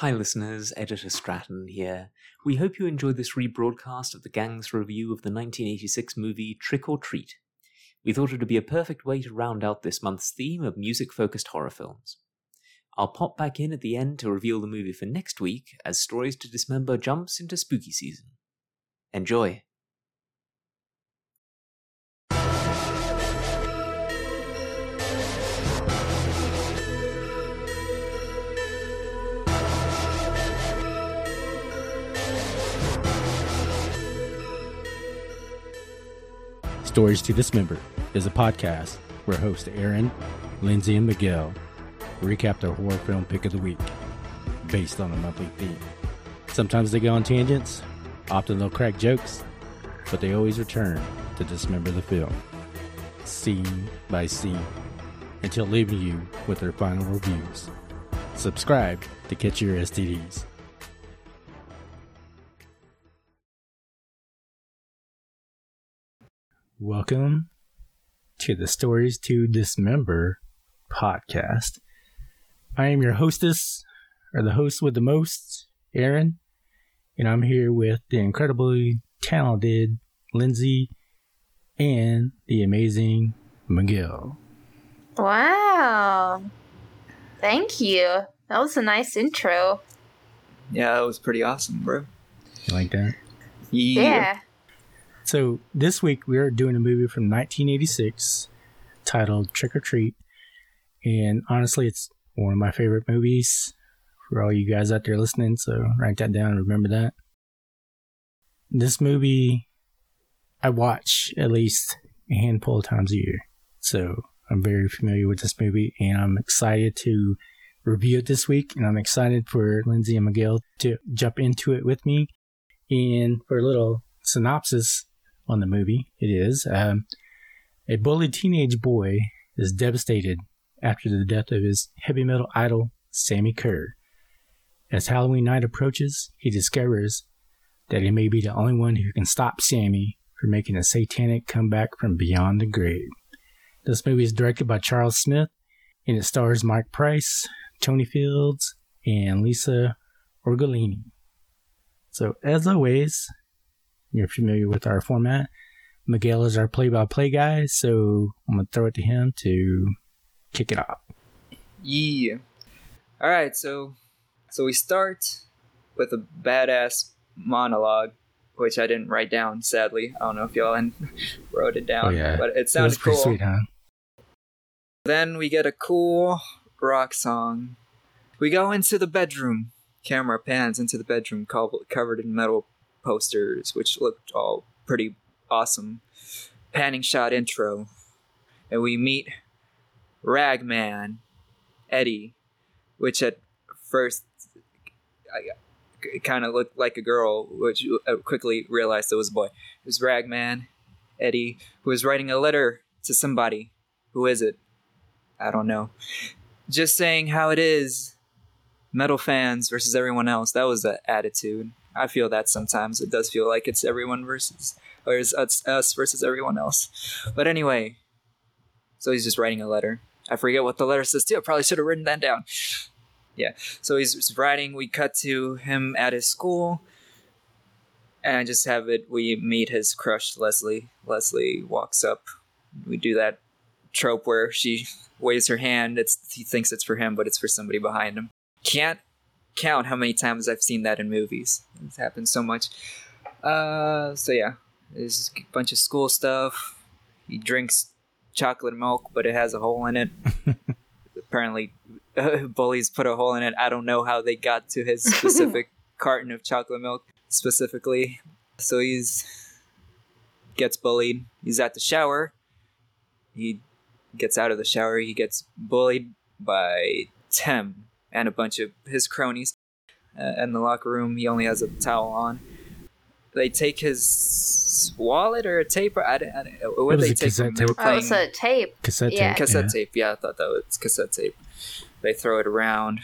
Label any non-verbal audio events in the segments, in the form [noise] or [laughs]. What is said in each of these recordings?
Hi, listeners, Editor Stratton here. We hope you enjoyed this rebroadcast of the gang's review of the 1986 movie Trick or Treat. We thought it would be a perfect way to round out this month's theme of music focused horror films. I'll pop back in at the end to reveal the movie for next week as Stories to Dismember jumps into spooky season. Enjoy! Stories to Dismember is a podcast where hosts Aaron, Lyndsey, and Miguel recap their horror film pick of the week based on a monthly theme. Sometimes they go on tangents, often they'll crack jokes, but they always return to dismember the film, scene by scene, until leaving you with their final reviews. Subscribe to catch your STDs. Welcome to the Stories to Dismember podcast. I am your hostess, or the host with the most, Aaron, and I'm here with the incredibly talented Lyndsey and the amazing Miguel. Wow. Thank you. That was a nice intro. Yeah, that was pretty awesome, bro. You like that? Yeah. So this week we are doing a movie from 1986 titled Trick or Treat, and honestly, it's one of my favorite movies for all you guys out there listening. So write that down and remember that. This movie I watch at least a handful of times a year, so I'm very familiar with this movie, and I'm excited to review it this week. And I'm excited for Lyndsey and Miguel to jump into it with me. And for a little synopsis, on the movie. It is um, a bullied teenage boy is devastated after the death of his heavy metal idol, Sammy Curr. As Halloween night approaches, he discovers that he may be the only one who can stop Sammy from making a satanic comeback from beyond the grave. This movie is directed by Charles Smith and it stars Mike Price, Tony Fields, and Lisa Orgolini. So, as always, you're familiar with our format. Miguel is our play by play guy, so I'm going to throw it to him to kick it off. Yeah. All right, so so we start with a badass monologue, which I didn't write down. Sadly, I don't know if y'all [laughs] wrote it down, Oh, yeah. but it sounded pretty cool. sweet, huh? Then we get a cool rock song. We go into the bedroom. Camera pans into the bedroom co- covered in metal posters, which looked all pretty awesome. Panning shot intro. And we meet Ragman, Eddie, which at first kind of looked like a girl, which I uh, quickly realized it was a boy. It was Ragman, Eddie, who was writing a letter to somebody. Who is it? I don't know. Just saying how it is. Metal fans versus everyone else. That was the attitude. I feel that sometimes. It does feel like it's everyone versus, or it's us, us versus everyone else. But anyway, so he's just writing a letter. I forget what the letter says too. I probably should have written that down. Yeah. So he's writing. We cut to him at his school, and just have it. We meet his crush, Leslie. Leslie walks up. We do that trope where she waves her hand. It's he thinks it's for him, but it's for somebody behind him. Can't count how many times I've seen that in movies. It's happened so much. Uh, so yeah, there's a bunch of school stuff. He drinks chocolate milk, but it has a hole in it. [laughs] Apparently, [laughs] bullies put a hole in it. I don't know how they got to his [laughs] specific carton of chocolate milk specifically. So he's gets bullied. He's at the shower. He gets out of the shower. He gets bullied by Tim and a bunch of his cronies. Uh, in the locker room, he only has a towel on. They take his wallet or a tape. Or, I, don't- I, don't- what was did they a take cassette tape. Oh, playing it's a tape. Cassette Yeah. tape. cassette yeah. tape. Yeah, I thought that was cassette tape. They throw it around.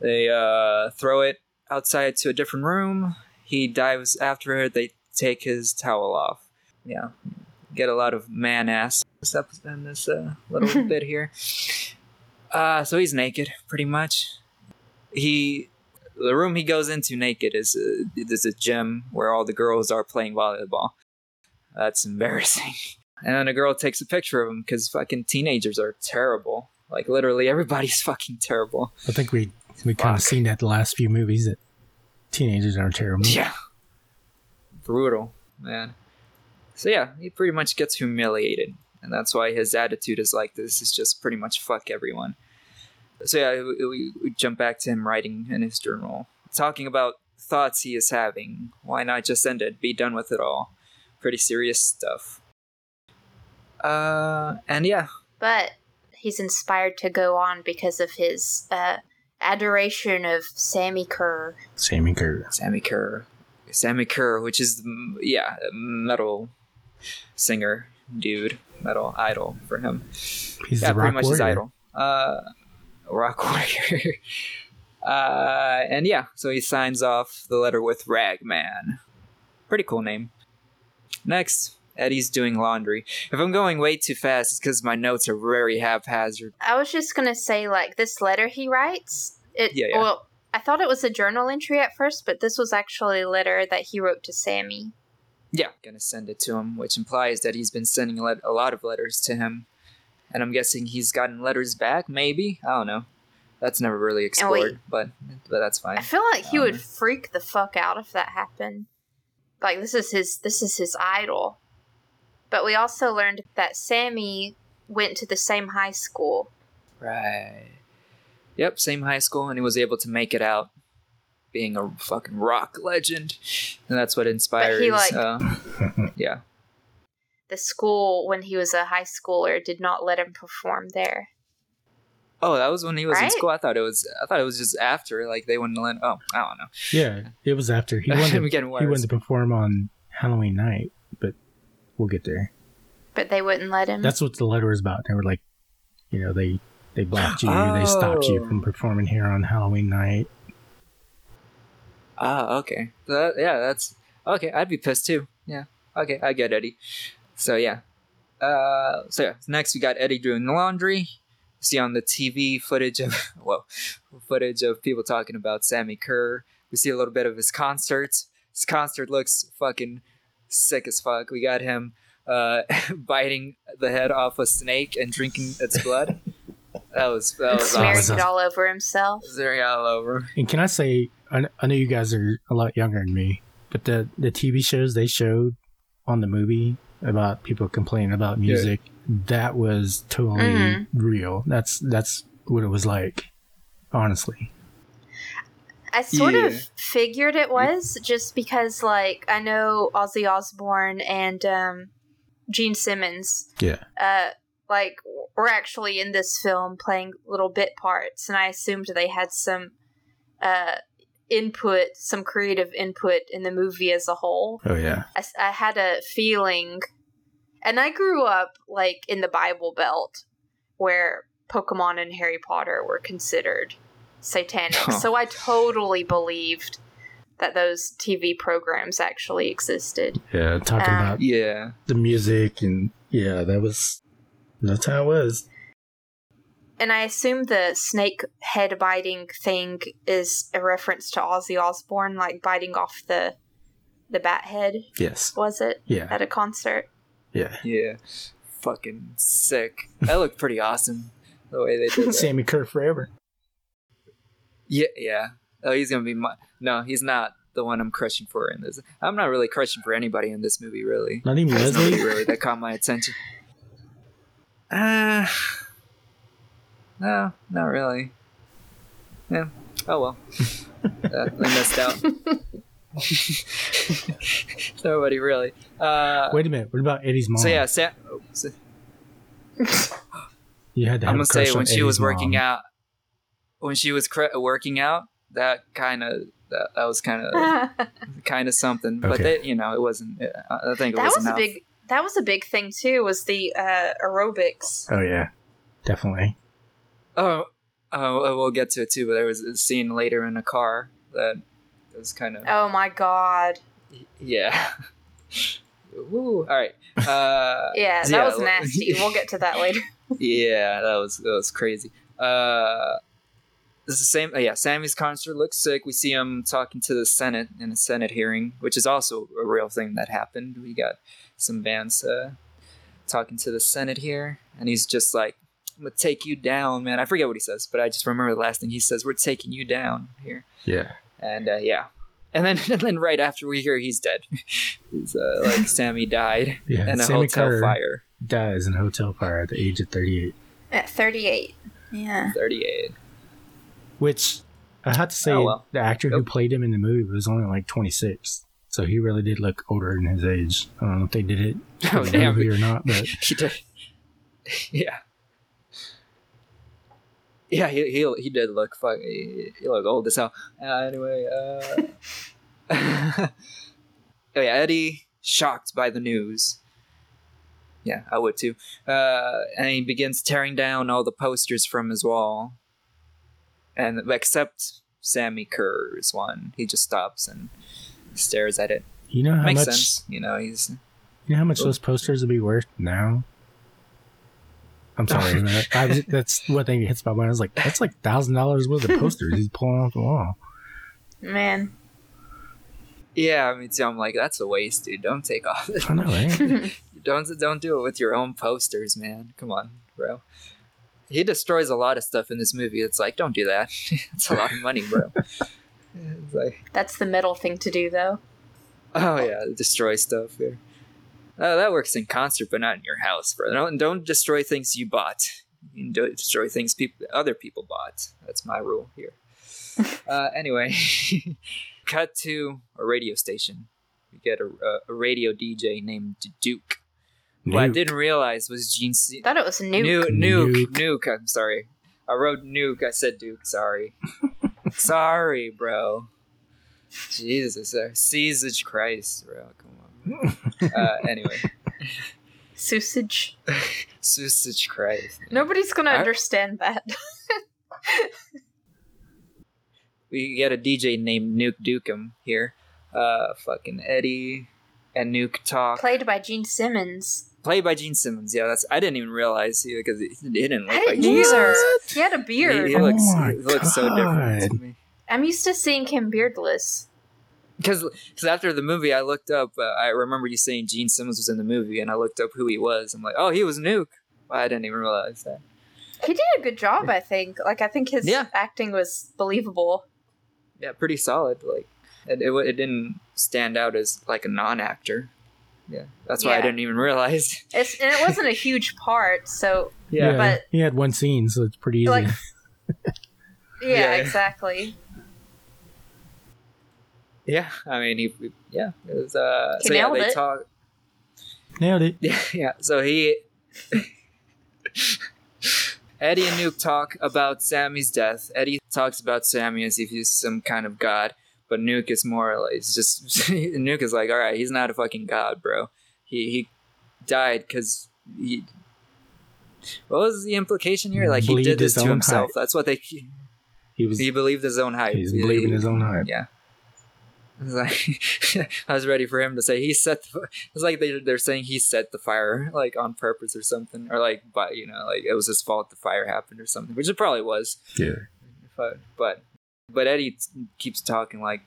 They uh, throw it outside to a different room. He dives after it. They take his towel off. Yeah, get a lot of man ass this episode in this uh, little [laughs] bit here. Uh, so he's naked, pretty much. He the room he goes into naked is a, is a gym where all the girls are playing volleyball. That's embarrassing. [laughs] And then a girl takes a picture of him because fucking teenagers are terrible. Like literally everybody's [laughs] fucking terrible. I think we we kind of seen that the last few movies that teenagers are terrible. Yeah. Brutal, man. So yeah, he pretty much gets humiliated. And that's why his attitude is like this is just pretty much fuck everyone. So yeah, we, we, we jump back to him writing in his journal, talking about thoughts he is having. Why not just end it? Be done with it all. Pretty serious stuff. Uh, and yeah, But he's inspired to go on because of his uh, adoration of Sammy Curr. Sammy Curr. Sammy Curr. Sammy Curr, which is yeah, metal singer dude, metal idol for him. He's yeah, the pretty much warrior. his idol. Uh, rock [laughs] warrior. uh, and yeah, so he signs off the letter with Ragman. Pretty cool name. Next, Eddie's doing laundry. If I'm going way too fast, it's because my notes are very haphazard. I was just gonna say, like this letter he writes. It Yeah, yeah. well, I thought it was a journal entry at first, but this was actually a letter that he wrote to Sammy. Yeah, gonna send it to him, which implies that he's been sending a, a lot of letters to him, and I'm guessing he's gotten letters back. Maybe I don't know. That's never really explored, but but that's fine. I feel like he Um, would freak the fuck out if that happened. Like this is his this is his idol. But we also learned that Sammy went to the same high school. Right. Yep, same high school, and he was able to make it out, being a fucking rock legend, and that's what inspires. like- uh, [laughs] yeah. The school when he was a high schooler did not let him perform there. Oh, that was when he was in school. I thought it was. I thought it was just after. Like they wouldn't let. Oh, I don't know. Yeah, it was after he [laughs] wanted, I'm getting he wanted to perform on Halloween night, but we'll get there. But they wouldn't let him. That's what the letter was about. They were like, you know, they they blocked you, they stopped you Oh. from performing here on Halloween night. Ah, okay. That, yeah, that's okay. I'd be pissed too. Yeah. Okay, I get Eddie. So yeah. Uh, so yeah. Next, we got Eddie doing the laundry. See on the TV footage of [laughs] well, footage of people talking about Sammy Curr. We see a little bit of his concerts. His concert looks fucking sick as fuck. We got him uh, [laughs] biting the head off a snake and drinking its blood. That was that and was smearing awesome. it all over himself. Very all over. And can I say, I, I know you guys are a lot younger than me, but the the TV shows they showed on the movie about people complaining about music, that was totally Mhm. real. That's that's what it was like, honestly. I sort Yeah. of figured it was just because, like, I know Ozzy Osbourne and um, Gene Simmons, Yeah. uh, like, were actually in this film playing little bit parts, and I assumed they had some uh, input, some creative input in the movie as a whole. Oh yeah. I had a feeling, and I grew up like in the Bible Belt, where Pokemon and Harry Potter were considered satanic. Huh. [laughs] So I totally believed that those TV programs actually existed. Yeah, talking Um, about Yeah. the music and yeah, that was that's how it was. And I assume the snake head biting thing is a reference to Ozzy Osbourne, like biting off the the bat head. Yes. Was it Yeah. at a concert? Yeah. Yeah. Fucking sick. That looked pretty awesome. The way they did that. Sammy Curr forever. Yeah, yeah. Oh, he's gonna be my. No, he's not the one I'm crushing for in this. I'm not really crushing for anybody in this movie, really. Not even Leslie. really that caught my attention. Uh, no, not really. Yeah. Oh well. [laughs] uh, I missed out. [laughs] Nobody really. Uh, Wait a minute. What about Eddie's mom? so yeah, Sam. oh, so- [gasps] you had to have I'm gonna say when on she was working mom. out, when she was cr- working out, that kind of that, that was kind of [laughs] kind of something. But Okay. they, you know, it wasn't. I I think it was, was, a big that was a big thing too was the uh, aerobics Oh yeah, definitely. Oh, oh, we'll get to it too. But there was a scene later in a car that was kind of oh my god yeah. [laughs] Woo! All right. Uh, [laughs] yeah that Yeah, was nasty [laughs] we'll get to that later yeah, that was that was crazy. Uh, this is the same. Uh, yeah, Sammy's concert looks sick. We see him talking to the Senate in a Senate hearing, which is also a real thing that happened. We got some bands uh, talking to the Senate here, and he's just like, "I'm gonna take you down, man." I forget what he says, but I just remember the last thing he says. We're taking you down here, Yeah. and uh, yeah. And then, [laughs] and then right after we hear he's dead, [laughs] he's uh, like [laughs] Sammy died Yeah. in a Sammy hotel Carter fire. dies in a hotel fire at the age of 38. At 38. Yeah. Thirty-eight. Which I have to say, Oh, well. the actor who played him in the movie was only like 26. So he really did look older than his age. I don't know if they did it Oh, the damn. movie or not, but he did. Yeah. Yeah, he he, he did look fuck. He, he looked old as hell. Uh, anyway, uh, [laughs] oh yeah, Eddie shocked by the news. Yeah, I would too. Uh, and he begins tearing down all the posters from his wall, and except Sammy Curr's one, he just stops and stares at it. you know how Makes much sense, you know. He's you know how much those posters would be worth now? I'm sorry, [laughs] man. I was, that's what thing that hits my mind. I was like, that's like thousand dollars worth of posters he's pulling off the wall. Man. yeah. I mean, too, I'm like, that's a waste, dude. Don't take off. I know, right? [laughs] [laughs] Don't don't do it with your own posters, man. Come on, bro. He destroys a lot of stuff in this movie. It's like, don't do that. it's a lot of money, bro. it's like, That's the middle thing to do, though. oh yeah, destroy stuff here. Oh, that works in concert, but not in your house, bro. Don't don't destroy things you bought. You can do- destroy things people other people bought. That's my rule here. [laughs] uh, anyway, [laughs] cut to a radio station. We get a, a, a radio DJ named Duke. Who I didn't realize was Gene. C- Thought it was nuke. Nuke, nuke, Nuke. nuke. I'm sorry. I wrote nuke. I said Duke. Sorry. [laughs] sorry, bro. Jesus, uh, Jesus Christ, bro. Come on. Uh, anyway, Sausage. Sausage Christ. Nobody's gonna I- understand that. [laughs] We get a DJ named Nuke Dukem here. Uh, fucking Eddie and Nuke talk. Played by Gene Simmons. Played by Gene Simmons. Yeah, that's. I didn't even realize he because he, he didn't look I like didn't Gene either. Simmons. He had a beard. he looks, Oh my he looks so different to me. I'm used to seeing him beardless. Because after the movie, I looked up. Uh, I remember you saying Gene Simmons was in the movie, and I looked up who he was. I'm like, oh, he was Nuke. I didn't even realize that. He did a good job, I think. Like, I think his Yeah. acting was believable. Yeah, pretty solid. Like, it, it, it didn't stand out as like a non-actor. Yeah, that's why I didn't even realize. [laughs] It's, and it wasn't a huge part, so Yeah, But- he had one scene, so it's pretty easy. Like- [laughs] yeah, Yeah. exactly. Yeah, I mean, he, yeah, it was. Uh, He so yeah, they it. talk. Nailed it. Yeah, [laughs] yeah. So he, [laughs] Eddie and Nuke talk about Sammy's death. Eddie talks about Sammy as if he's some kind of god, but Nuke is more like it's just [laughs] Nuke is like, all right, he's not a fucking god, bro. He he died because he. What was the implication here? Like he Believed did this to himself. hype. That's what they. He was He believed his own hype. he's He- believing he- his own hype. yeah. I was like, [laughs] I was ready for him to say he set. The, it's like they they're saying he set the fire like on purpose or something, or like but you know like it was his fault the fire happened or something, which it probably was. Yeah. But but but Eddie keeps talking like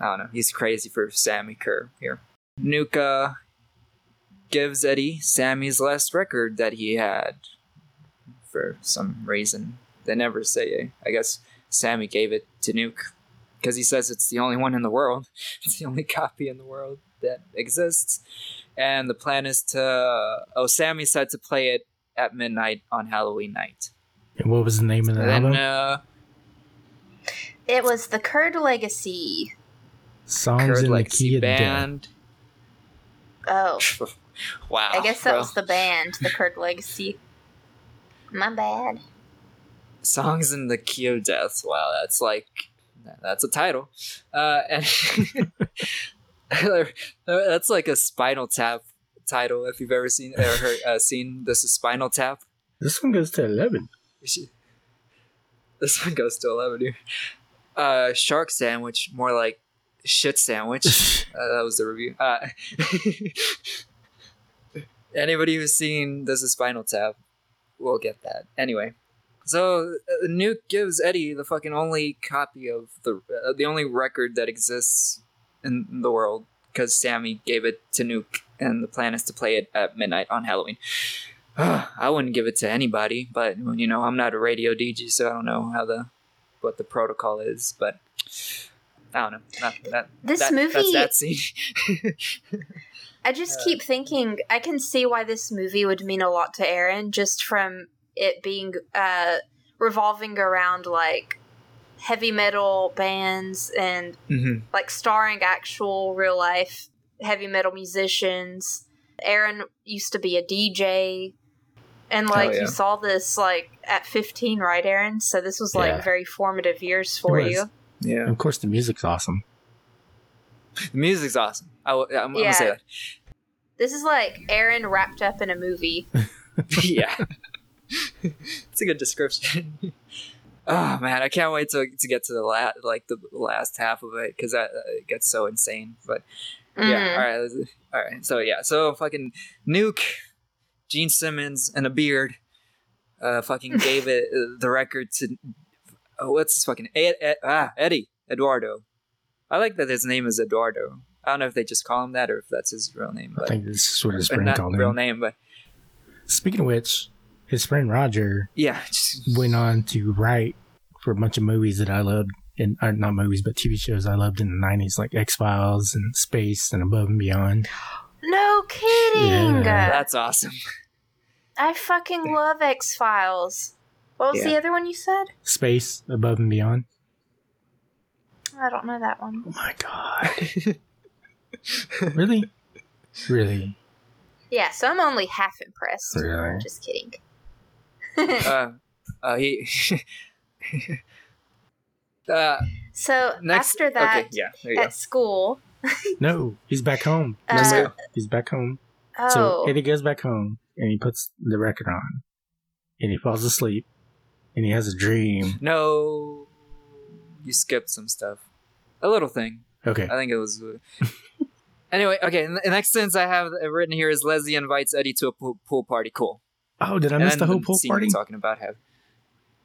I don't know. He's crazy for Sammy Curr here. Nuka gives Eddie Sammy's last record that he had for some reason. They never say. I guess Sammy gave it to Nuke because he says it's the only one in the world. [laughs] It's the only copy in the world that exists. And the plan is to. Oh, Sammy said to play it at midnight on Halloween night. And what was the name of the And then, album? uh, It was the Kurd Legacy. Songs Kurd in the Legacy Key of Death. Band. Oh, [laughs] wow. I guess that bro. was the [laughs] band, the Kurd Legacy. My bad. Songs in the Key of Death. Wow, that's like that's a title. Uh, and [laughs] that's like a Spinal Tap title. If you've ever seen ever heard, uh, seen this is Spinal Tap. This one goes to 11. This one goes to eleven here. Uh, shark sandwich, more like shit sandwich. [laughs] Uh, that was the review. Uh, [laughs] anybody who's seen this is Spinal Tap will get that. Anyway, So uh, Nuke gives Eddie the fucking only copy of the uh, the only record that exists in the world because Sammy gave it to Nuke, and the plan is to play it at midnight on Halloween. [sighs] I wouldn't give it to anybody, but you know I'm not a radio DJ, so I don't know how the what the protocol is, but I don't know. That, that, This that- movie- that scene. [laughs] I just Uh, keep thinking I can see why this movie would mean a lot to Aaron just from it being uh revolving around like heavy metal bands and hmm like starring actual real life heavy metal musicians. Aaron used to be a DJ and like yeah. you saw this like at 15, right Aaron? So this was like Yeah. very formative years for you. Yeah, And of course, the music's awesome. the music's awesome. I w- I'm, I'm gonna say that. This is like Aaron wrapped up in a movie. [laughs] yeah. [laughs] [laughs] it's a good description. oh [laughs] man, I can't wait to to get to the last like the last half of it because that uh, it gets so insane. But yeah, Mhm. all right, all right. So yeah, so fucking Nuke, Gene Simmons, and a beard, uh, fucking [laughs] gave it uh, the record to oh, what's his fucking Ed, Ed, ah Eddie Eduardo. I like that his name is Eduardo. I don't know if they just call him that or if that's his real name, I think this is what his not called real name, but Speaking of which, his friend Roger yeah, just- went on to write for a bunch of movies that I loved, and uh, not movies, but TV shows I loved in the '90s, like X Files and Space and Above and Beyond. No kidding. Yeah. That's awesome. I fucking love X Files. What was Yeah. the other one you said? Space, Above and Beyond. I don't know that one. Oh my god! [laughs] really, really, Yeah, so I'm only half impressed. Really? Just kidding. [laughs] uh, uh, he. [laughs] uh, so next. after that, okay, yeah, there you go. at school, [laughs] no, he's back home. Uh, Let's Remember? go. He's back home. oh, So Eddie goes back home and he puts the record on, and he falls asleep, and he has a dream. No, you skipped some stuff. A little thing. Okay, I think it was. anyway, okay. The next sentence I have written here is Leslie invites Eddie to a pool, pool party. Cool. Oh, did I And miss the whole pool scene party? Talking about him.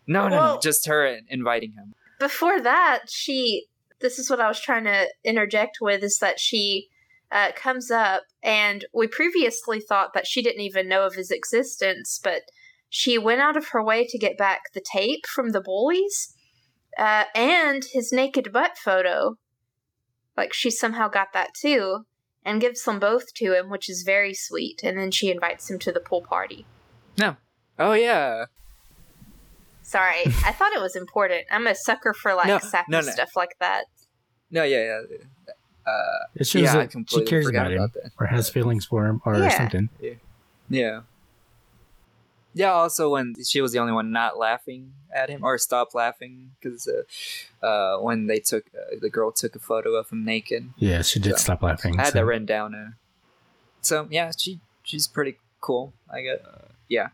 No, no, no. Just her inviting him. before that, she. This is what I was trying to interject with is that she uh, comes up, and we previously thought that she didn't even know of his existence, but she went out of her way to get back the tape from the bullies uh, and his naked butt photo. Like, she somehow got that too, and gives them both to him, which is very sweet. And then she invites him to the pool party. Oh yeah. Sorry, I thought it was important. I'm a sucker for like No, sappy no, no. stuff like that. No, yeah, yeah. Uh, It shows yeah, that she cares forgot about him about that. or has feelings for him or Yeah. something. Yeah. Yeah. Also, when she was the only one not laughing at him or stopped laughing because uh, uh, when they took uh, the girl took a photo of him naked. Yeah, she did So, stop laughing. I had so- that written down. Uh, so yeah, she she's pretty cool. I get. Yeah.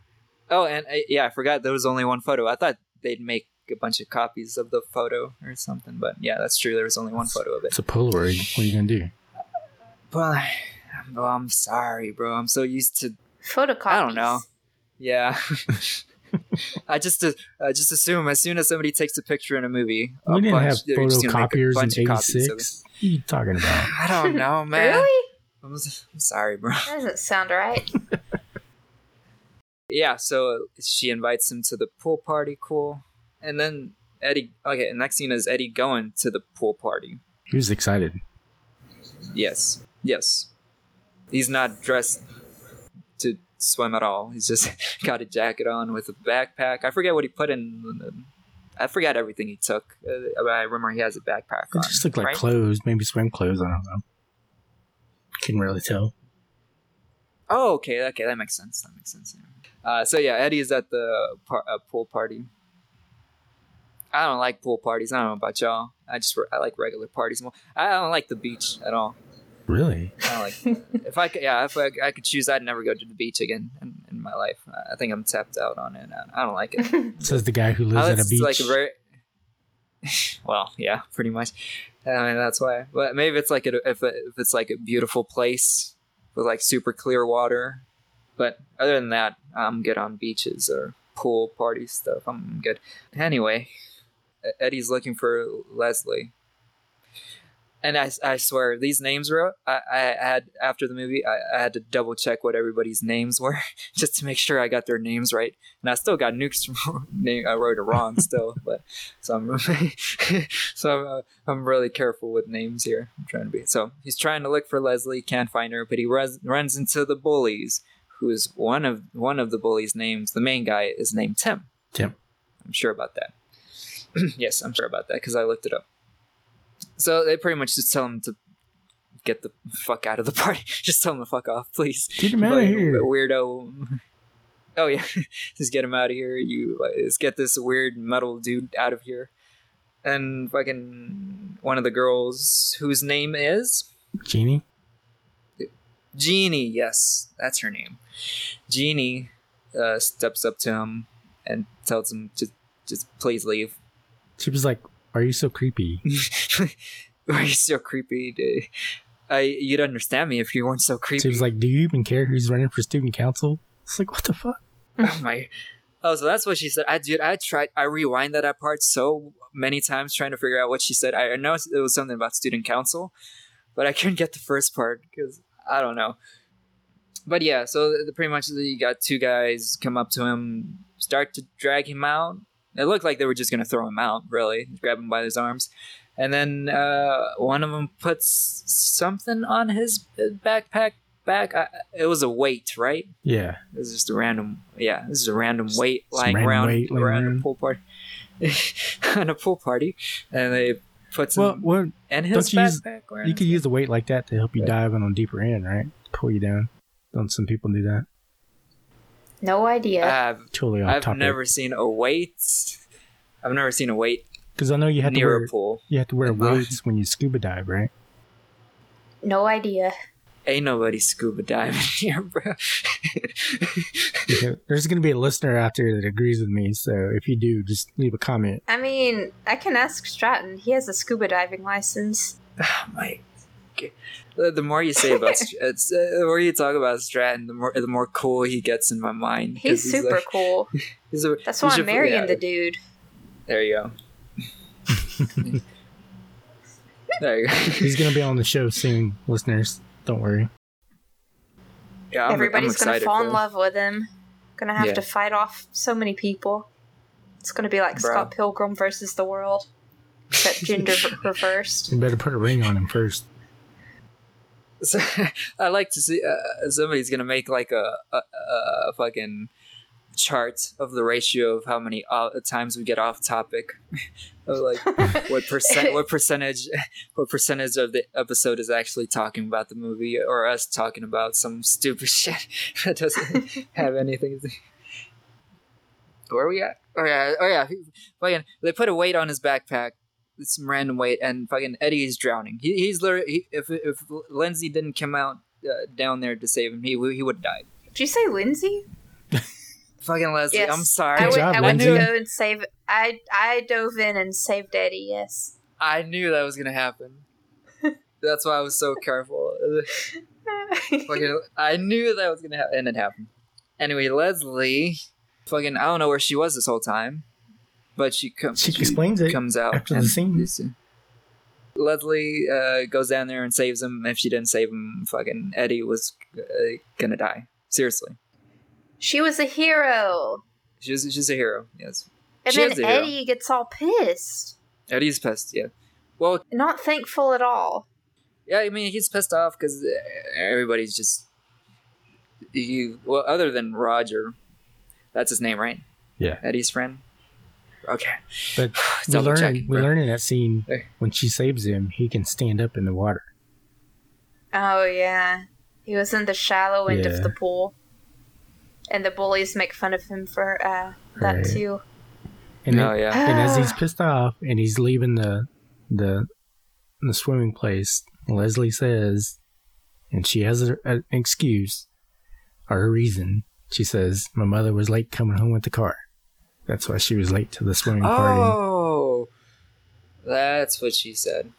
Oh, and uh, yeah, I forgot there was only one photo. I thought they'd make a bunch of copies of the photo or something, but yeah, that's true. There was only one photo of it. It's a Polaroid. What are you gonna do? But oh, [sighs] I'm sorry, bro. I'm so used to Photocopies. I don't know. Yeah. [laughs] I just uh, I just assume as soon as somebody takes a picture in a movie, a We didn't bunch- have they're just gonna make a photocopiers in bunch of copies of it. '86. What are you talking about? [laughs] I don't know, man. Really? I'm, s- I'm sorry, bro. That doesn't sound right. [laughs] Yeah, so she invites him to the pool party. Cool. And then Eddie. Okay, next scene is Eddie going to the pool party. He was excited. Yes. Yes. He's not dressed to swim at all. He's just [laughs] got a jacket on with a backpack. I forget what he put in. The, I forgot everything he took. Uh, I remember he has a backpack It on. just looked like right? clothes, maybe swim clothes. I don't know. Couldn't really tell. Oh, okay, okay, that makes sense. That makes sense. Yeah. Uh, so yeah, Eddie is at the par- uh, pool party. I don't like pool parties. I don't know about y'all. I just I like regular parties more. I don't like the beach at all. Really? I like. if I could, yeah, if I, I could choose, I'd never go to the beach again in, in my life. I think I'm tapped out on it. I, I don't like it. [laughs] Says the guy who lives at a beach. like a very. [laughs] well, yeah, pretty much. I mean, that's why. But maybe it's like a, if it, if it's like a beautiful place with like super clear water. But other than that, I'm good on beaches or pool party stuff. I'm good. Anyway, Eddie's looking for Leslie. And I, I swear, these names were, I, I had, after the movie, I, I had to double check what everybody's names were [laughs] just to make sure I got their names right. And I still got Nuke's name, [laughs] I wrote it wrong still, [laughs] but so I'm, so I'm, uh, I'm really careful with names here. I'm trying to be. So he's trying to look for Leslie, can't find her, but he runs, runs into the bullies, who is one of, one of the bullies' names. The main guy is named Tim. Tim. I'm sure about that. [clears throat] yes, I'm sure about that because I looked it up. So they pretty much just tell him to get the fuck out of the [laughs] party. just tell him to fuck off, please. Get him out of here. weirdo. [laughs] Oh yeah, [laughs] just get him out of here. You let's get this weird metal dude out of here. And fucking one of the girls whose name is Genie. Jeannie. Yes, that's her name. Jeannie uh, steps up to him and tells him to just please leave. She was like, "Are you so creepy?" [laughs] Are you so creepy? dude? I you'd understand me if you weren't so creepy. She was like, "Do you even care who's running for student council?" It's like, what the fuck? [laughs] oh my. Oh, so that's what she said. I dude, I tried. I rewind that part so many times trying to figure out what she said. I know it was something about student council, but I couldn't get the first part because I don't know. But yeah, so the, pretty much you got two guys come up to him, start to drag him out. It looked like they were just gonna throw him out, really, grab him by his arms, and then uh, one of them puts something on his backpack. Back, I, it was a weight, right? Yeah. This is just a random, yeah. This is a random weight Some lying random around weight laying around a pool party, [laughs] on a pool party, and they put some Well, well, in his don't you use- you anything. could use a weight like that to help you Right. dive on a deeper end, right? Pull you down. Don't some people do that? No idea. I've, Totally off I've topic. never seen a weight. I've never seen a weight because I know you have to wear a pool. you have to wear weights when you scuba dive, right? no idea. Ain't nobody scuba diving [laughs] here, bro. Because There's gonna be a listener out there that agrees with me, so if you do, just leave a comment. I mean, I can ask Stratton. He has a scuba diving license. [sighs] oh my. The, the more you say about [laughs] Str- uh, the more you talk about Stratton, the more the more cool he gets in my mind. He's super like- cool. [laughs] he's a- That's he why I'm marrying yeah. the dude. There you go. there you go. He's gonna be on the show soon, listeners. Don't worry. Yeah, I'm, I'm Everybody's gonna fall for in love with him. Gonna have Yeah. to fight off so many people. It's gonna be like Bro. Scott Pilgrim versus the world, except [laughs] gender reversed. You better put a ring on him first. So, [laughs] I like to see uh, somebody's gonna make like a, a, a fucking chart of the ratio of how many uh, times we get off topic, [laughs] of like what percent, what percentage, [laughs] what percentage of the episode is actually talking about the movie, or us talking about some stupid [laughs] shit that doesn't have anything. to Where are we at? Oh yeah, oh yeah. Fucking, they put a weight on his backpack, some random weight, and fucking Eddie is drowning. He, he's literally he, if if Lyndsey didn't come out uh, down there to save him, he he would have died. Did you say Lyndsey? Fucking Leslie, Yes. I'm sorry. I Good went, job, I went to go and save. I I dove in and saved Eddie. Yes. I knew that was gonna happen. [laughs] That's why I was so careful. [laughs] fucking, I knew that was gonna happen, and it happened. Anyway, Leslie, fucking, I don't know where she was this whole time, but she comes. She explains it comes out after the and- scene. Leslie uh, goes down there and saves him. If she didn't save him, fucking Eddie was uh, gonna die. Seriously, she was a hero, she's she's a hero. Yes, and She is then a hero. Eddie gets all pissed, Eddie's pissed. Yeah, well, not thankful at all. yeah. I mean, he's pissed off because uh, everybody's just you. Well, other than Roger, that's his name, right? Yeah. Eddie's friend. Okay. But [sighs] we Double learn checking, we bro. learn in that scene Hey. when she saves him, he can stand up in the water. Oh yeah, he was in the shallow end Yeah. of the pool, and the bullies make fun of him for uh, that Right. too. And, oh then- yeah. and as he's pissed off and he's leaving the the the swimming place, Leslie says, and she has a, an excuse or a reason. She says, "My mother was late coming home with the car. That's why she was late to the swimming party." Oh, that's what she said.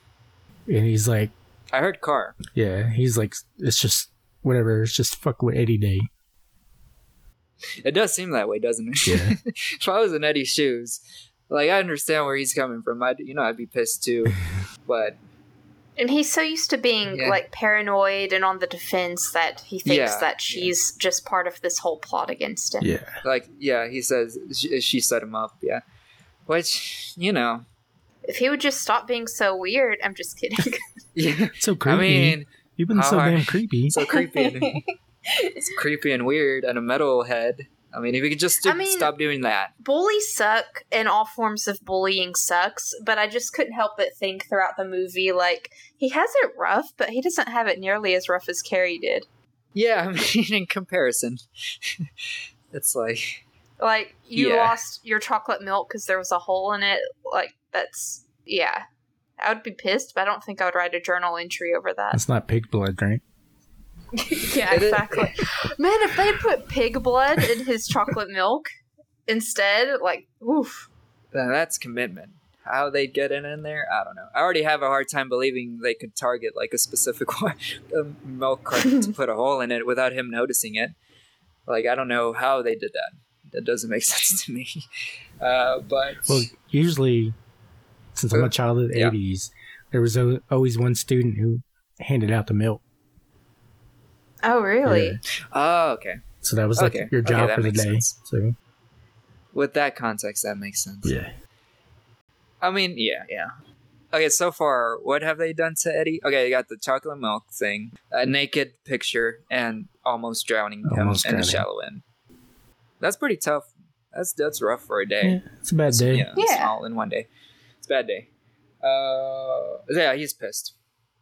And he's like, I heard car. "Yeah." He's like, "It's just whatever. It's just fuck with Eddie Day." It does seem that way, doesn't it? Yeah. [laughs] if I was in Eddie's shoes, like I understand where he's coming from. I'd you know I'd be pissed too, [laughs] but And he's so used to being Yeah. like paranoid and on the defense that he thinks Yeah, that she's just part of this whole plot against him. Yeah. like yeah, he says she, she set him up. Yeah, which you know, If he would just stop being so weird, I'm just kidding. [laughs] yeah. So creepy. I mean, You've been so damn creepy. so creepy. And, it's creepy and weird and a metal head. I mean, if you could just I mean- stop doing that. Bullies suck, and all forms of bullying sucks. But I just couldn't help but think throughout the movie, like he has it rough, but he doesn't have it nearly as rough as Carrie did. Yeah, [laughs] I mean, in comparison, [laughs] it's like Like you Yeah. lost your chocolate milk because there was a hole in it. Like that's yeah. I would be pissed, but I don't think I would write a journal entry over that. It's not pig blood, right? [laughs] yeah, It is- exactly. Man, if they put pig blood in his chocolate milk instead, like, oof. Now that's commitment. How they'd get it in there, I don't know. I already have a hard time believing they could target like a specific [laughs] one- a milk carton to [laughs] put a hole in it without him noticing it. Like I don't know how they did that. That doesn't make sense to me. Uh, but Well, usually, since I'm a child of the Yeah. 80s, there was al- always one student who handed out the milk. Oh, really? Yeah. oh, okay. So that was like Okay. your job that for the day. sense. So, With that context, that makes sense. yeah. I mean, yeah, yeah. Okay, so far, what have they done to Eddie? Okay, they got the chocolate milk thing, a naked picture, and almost drowning Almost him in the shallow end. That's pretty tough. That's that's rough for a day. yeah. It's a bad day. Yeah, it's Yeah. all in one day. It's a bad day. Uh, yeah, he's pissed.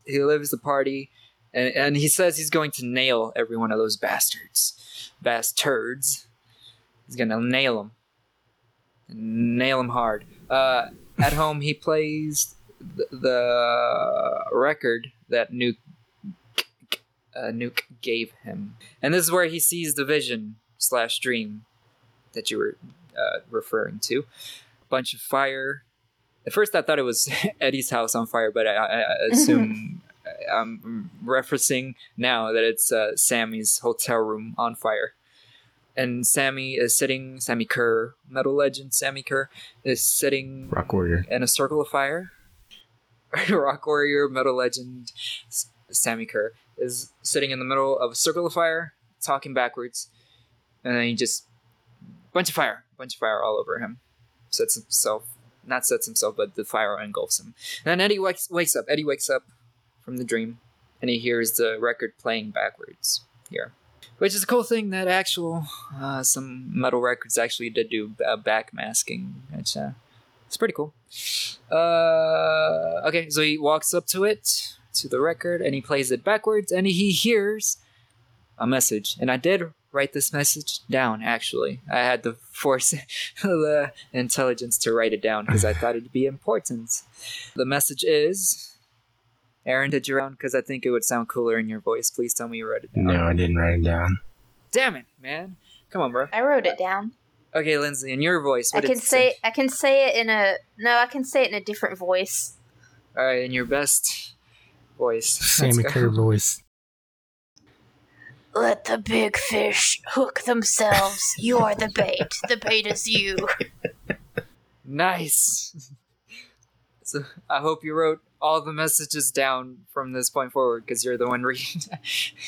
He lives the party, and, and he says he's going to nail every one of those bastards, bastards. He's gonna nail them, nail them hard. Uh, at home, he plays the, the record that Nuke uh, Nuke gave him, and this is where he sees the vision slash dream that you were uh, referring to. Bunch of fire. At first, I thought it was [laughs] Eddie's house on fire, but I, I, I assume [laughs] I'm referencing now that it's uh, Sammy's hotel room on fire. And Sammy is sitting, Sammy Curr, metal legend Sammy Curr, is sitting Rock Warrior. in a circle of fire. [laughs] Rock warrior, metal legend, Sammy Curr is sitting in the middle of a circle of fire, talking backwards, and then he just bunch of fire, bunch of fire all over him. Sets himself, not sets himself, but the fire engulfs him. And then Eddie wakes wakes up. Eddie wakes up from the dream, and he hears the record playing backwards here. Which is a cool thing that actual uh, some metal records actually did do uh, backmasking, which uh, it's pretty cool. Uh, okay, so he walks up to it, to the record, and he plays it backwards, and he hears a message. And I did write this message down, actually. I had the force, [laughs] the intelligence to write it down because I thought it'd be important. The message is. Aaron, did you round? Because I think it would sound cooler in your voice. Please tell me you wrote it down. No, I didn't write it down. Damn it, man. Come on, bro. I wrote it down. Okay, Lyndsey, in your voice. I can did it say I can say it in a no, I can say it in a different voice. All right, in your best voice. [laughs] Let's Sammy. Curr voice. Let the big fish hook themselves. You're the bait. The bait is you. [laughs] Nice. [laughs] So I hope you wrote all the messages down from this point forward because you're the one [laughs] reading.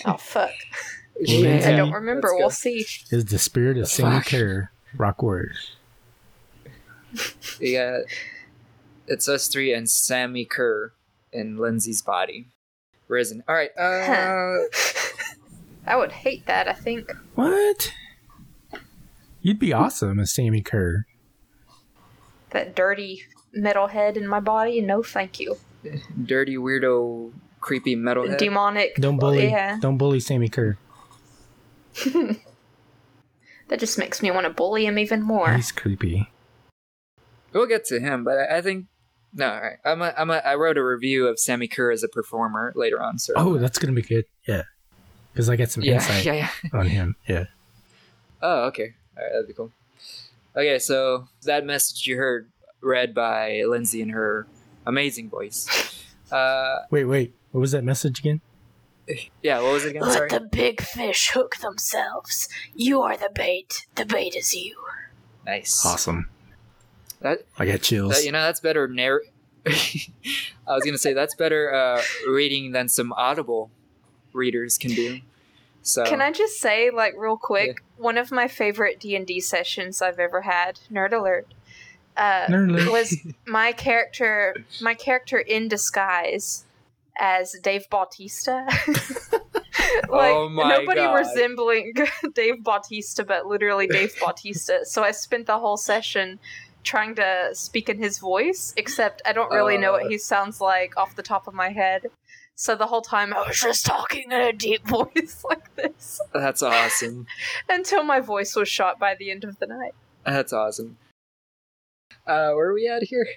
Oh fuck. [laughs] Yeah. I don't remember. We'll see. Is the spirit of Sammy Fuck. Curr, Rock Warrior. [laughs] Yeah, it's us three and Sammy Curr in Lyndsey's body, risen. All right. Uh, I would hate that, I think. What? You'd be awesome as Sammy Curr. That dirty metalhead in my body, no thank you. [laughs] dirty weirdo, creepy metalhead. Demonic. Don't bully. Oh, yeah. Don't bully Sammy Curr. [laughs] That just makes me want to bully him even more. He's creepy. We'll get to him, but I, I think no. All right. I'm a, I'm a, I wrote a review of Sammy Curr as a performer later on. So Oh, that's gonna be good. Yeah, because I get some yeah, insight [laughs] yeah, yeah. on him. Yeah. Oh, okay. All right, that'd be cool. Okay, so that message you heard read by Lyndsey in her amazing voice. Uh, Wait, wait. What was that message again? Yeah, what was it again? Let Sorry. the big fish hook themselves. You are the bait. The bait is you. Nice. Awesome. That, I got chills. that you know that's better narr- [laughs] I was gonna say that's better uh, reading than some Audible readers can do. So Can I just say, like, real quick, one of my favorite D and D sessions I've ever had, nerd alert, uh, was [laughs] my character, my character in disguise as Dave Bautista. [laughs] like Oh my nobody God. resembling [laughs] Dave Bautista, but literally Dave Bautista. So I spent the whole session trying to speak in his voice, except I don't really know Uh. what he sounds like off the top of my head. So the whole time I was just talking in a deep voice like this that's awesome. until my voice was shot by the end of the night. That's awesome. Uh, where are we at here? [laughs]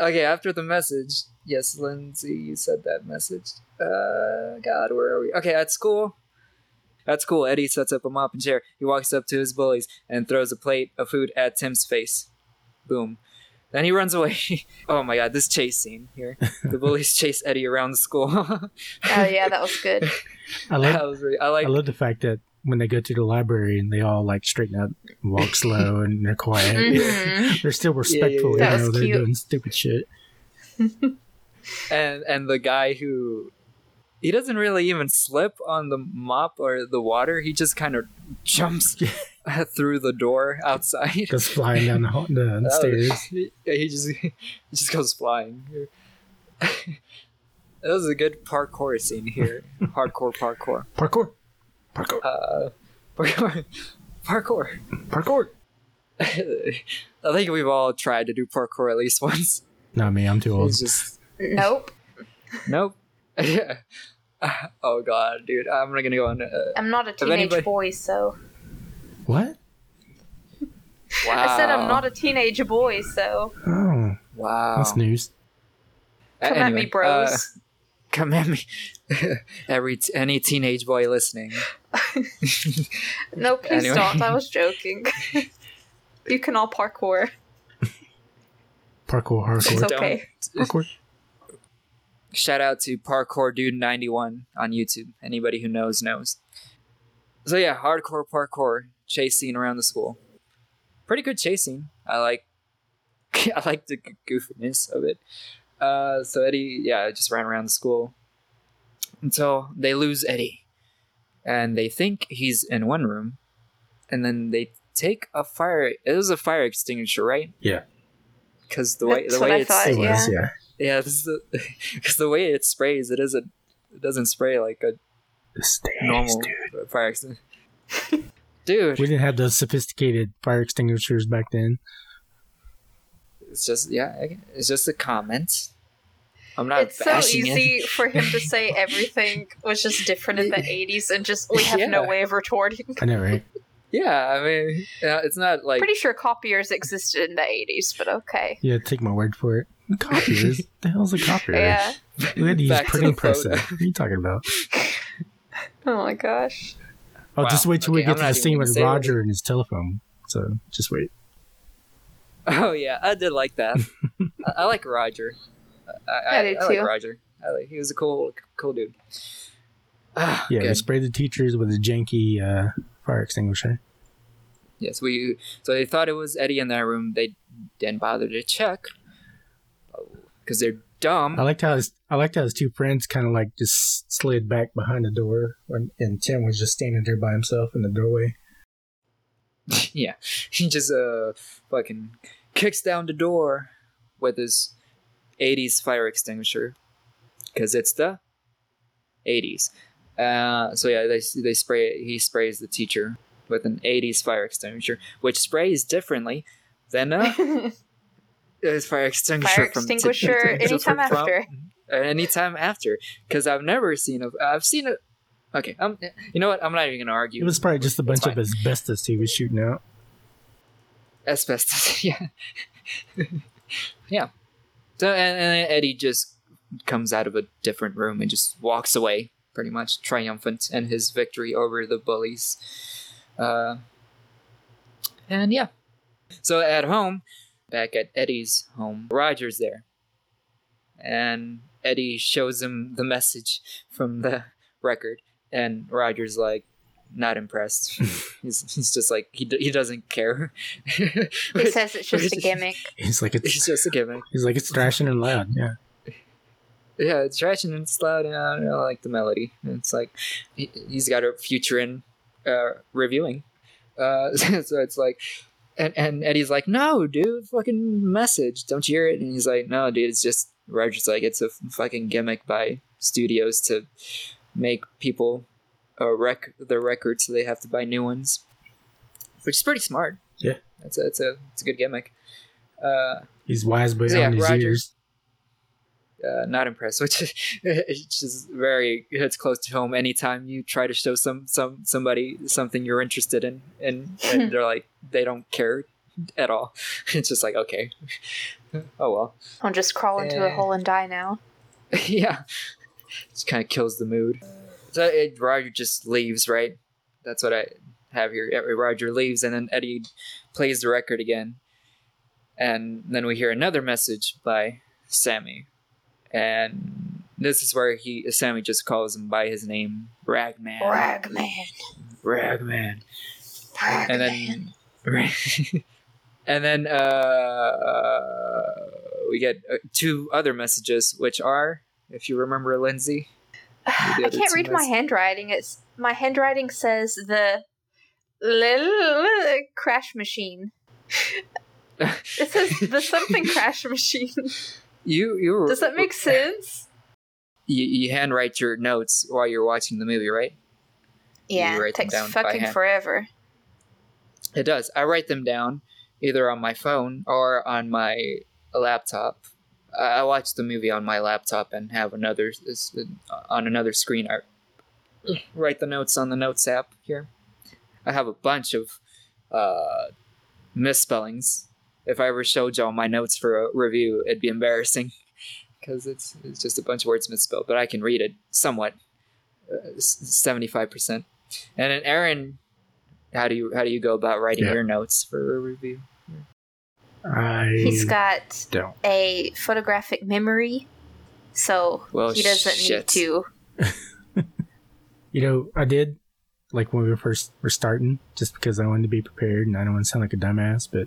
Okay, after the message. Yes, Lyndsey, you said that message. Uh, God, where are we? Okay, at school. At school, Eddie sets up a mop and chair. He walks up to his bullies and throws a plate of food at Tim's face. Boom. Then he runs away. [laughs] oh my god, this chase scene here. The [laughs] bullies chase Eddie around the school. Oh yeah, that was good. I love that was really, I like I love the fact that when they go to the library and they all like straighten up, and walk [laughs] slow, and they're quiet. Mhm. [laughs] they're still respectful, yeah. That even was though they're cute. doing stupid shit. [laughs] and and the guy who he doesn't really even slip on the mop or the water he just kind of jumps through the door outside Just flying down the, ho- the That was- stairs. yeah, he just he just goes flying that was a good parkour scene here hardcore parkour Parkour, parkour, uh parkour [laughs] parkour parkour. [laughs] i think we've all tried to do parkour at least once Not me. I'm too old. it's just Nope. nope yeah [laughs] oh god dude i'm not gonna go on uh, I'm not a teenage anybody- boy, so What? wow I said I'm not a teenage boy, so Oh, wow that's news. Uh, come at me, bros. uh, come at me, every t- any teenage boy listening. [laughs] no, please anyway. don't. I was joking. [laughs] you can all parkour. Parkour, hardcore, Don't- okay. parkour. Shout out to Parkour Dude ninety one on YouTube. Anybody who knows knows. So yeah, hardcore parkour chasing around the school. Pretty good chasing. I like. [laughs] I like the goofiness of it. Uh, so Eddie, yeah, just ran around the school until they lose Eddie, and they think he's in one room, and then they take a fire. It was a fire extinguisher, right? Yeah. Because the way That's the way it's thought. It was, yeah. yeah, this is the [laughs] because the way it sprays, it isn't. It doesn't spray like a The stairs, normal dude. fire extinguisher. Dude, We didn't have those sophisticated fire extinguishers back then. it's just yeah, it's just a comment. I'm not It's so easy it. for him to say [laughs] everything was just different in the 80s and just we have no way of retorting. I know, right? Yeah, I mean, uh, it's not like Pretty sure copiers existed in the 80s, but okay. Yeah, take my word for it. Copiers? [laughs] the hell's a copier? Yeah. We had to use Back printing the photo. presses. What are you talking about? [laughs] Oh my gosh. Oh, Wow. just wait till we get I'm to the scene with say what Roger and his telephone. So just wait. Oh yeah, I did like that. I, I like Roger. I, I, I did I like too. Roger. I like, he was a cool, cool dude. Ah, [sighs] Yeah, we good. sprayed the teachers with a janky uh, fire extinguisher. Yes, we. So they thought it was Eddie in that room. They didn't bother to check because they're dumb. I liked how his I liked how his two friends kind of like just slid back behind the door, when, and Tim was just standing there by himself in the doorway. [laughs] yeah, he just uh fucking kicks down the door with his '80s fire extinguisher because it's the '80s. Uh, so yeah, they they spray. He sprays the teacher with an '80s fire extinguisher, which sprays differently than uh, [laughs] his fire extinguisher. Fire from extinguisher [laughs] anytime from- after. uh, [laughs] anytime after, because I've never seen a. I've seen a. Okay, um, you know what? I'm not even gonna argue. It was probably just a bunch of asbestos he was shooting out. asbestos. yeah, yeah. So and, and Eddie just comes out of a different room and just walks away, pretty much triumphant in his victory over the bullies. Uh, and yeah, so at home, back at Eddie's home, Roger's there, and Eddie shows him the message from the [laughs] record, and Roger's like not impressed. [laughs] he's he's just like he d- he doesn't care. [laughs] He [laughs] says it's just a gimmick. He's like it's It's just a gimmick. he's like it's thrashing and loud. Yeah. Yeah, it's trashing and it's loud, and I don't know, I like the melody. And it's like he, he's got a future in uh, reviewing. Uh, so it's like, and, and Eddie's like, no, dude, fucking message. Don't you hear it? And he's like, no, dude, it's just, Roger's like, it's a fucking gimmick by studios to make people uh, rec their records so they have to buy new ones, which is pretty smart. Yeah. It's a, it's a, it's a good gimmick. Uh, He's wise beyond Yeah, his Roger- years. uh, not impressed, [laughs] which is it's just very hits close to home. Anytime you try to show some some somebody something you're interested in, and, and [laughs] they're like they don't care at all. [laughs] It's just like okay, oh well, I'll just crawl into a Eh. hole and die now. yeah, just kind of kills the mood. So it, Roger just leaves, right? That's what I have here. Roger leaves, and then Eddie plays the record again, and then we hear another message by Sammy, and this is where he Sammy just calls him by his name, Ragman. Ragman. Ragman. Ragman. And then, [laughs] and then uh, we get uh, two other messages, which are, if you remember, Lyndsey. [sighs] I can't read my handwriting. It's my handwriting says the crash machine. [laughs] It says the something crash machine. You you Does that make [laughs] sense? You, you handwrite your notes while you're watching the movie, right? Yeah, it takes fucking forever. It does. I write them down either on my phone or on my laptop. I watch the movie on my laptop and have another on another screen. I [clears throat] write the notes on the notes app here. I have a bunch of uh, misspellings. If I ever showed y'all my notes for a review, it'd be embarrassing [laughs] because it's it's just a bunch of words misspelled. But I can read it somewhat, uh, seventy five percent. And then Aaron how do you how do you go about writing Yeah. your notes for a review? I He's got don't. a photographic memory, so Well, he doesn't shit. need to. [laughs] You know, I did like when we were first were starting, just because I wanted to be prepared and I don't want to sound like a dumbass, but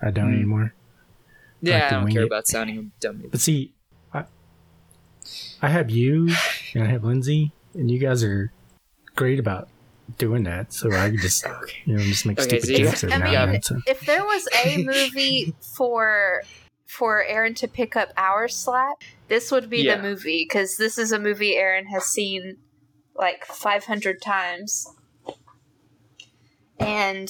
I don't Mm. anymore. Yeah, Like I don't care it. about sounding dumb. But see, I I have you and I have Lyndsey, and you guys are great about doing that. So I could just Okay. you know just make Okay, stupid so jokes every I now mean, and then. So. If there was a movie for for Aaron to pick up our slap, this would be Yeah. the movie because this is a movie Aaron has seen like 500 times. And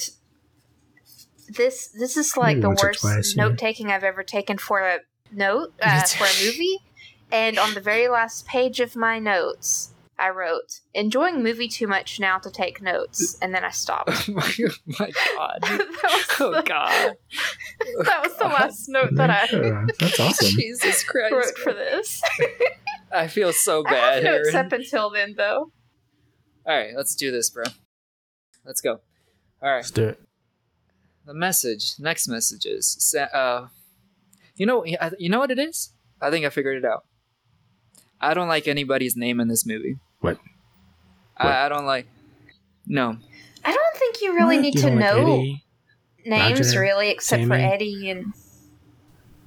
this this is like Maybe the worst twice, yeah. note taking I've ever taken for a note uh, for a movie. And on the very last page of my notes, I wrote, "Enjoying movie too much now to take notes," and then I stopped. Oh [laughs] my, my god. [laughs] that, was Oh the, god. [laughs] that was the last note that I that's awesome. Jesus Christ. wrote for this. I feel so bad. I bad, have notes Aaron. up until then, though. Alright, let's do this, bro. Let's go. Alright. Let's do it. The message. Next message is uh You know you know what it is? I think I figured it out. I don't like anybody's name in this movie. What? What? I, I don't like No. I don't think you really What? need You to like know Eddie, names, Roger, really, except for Eddie and.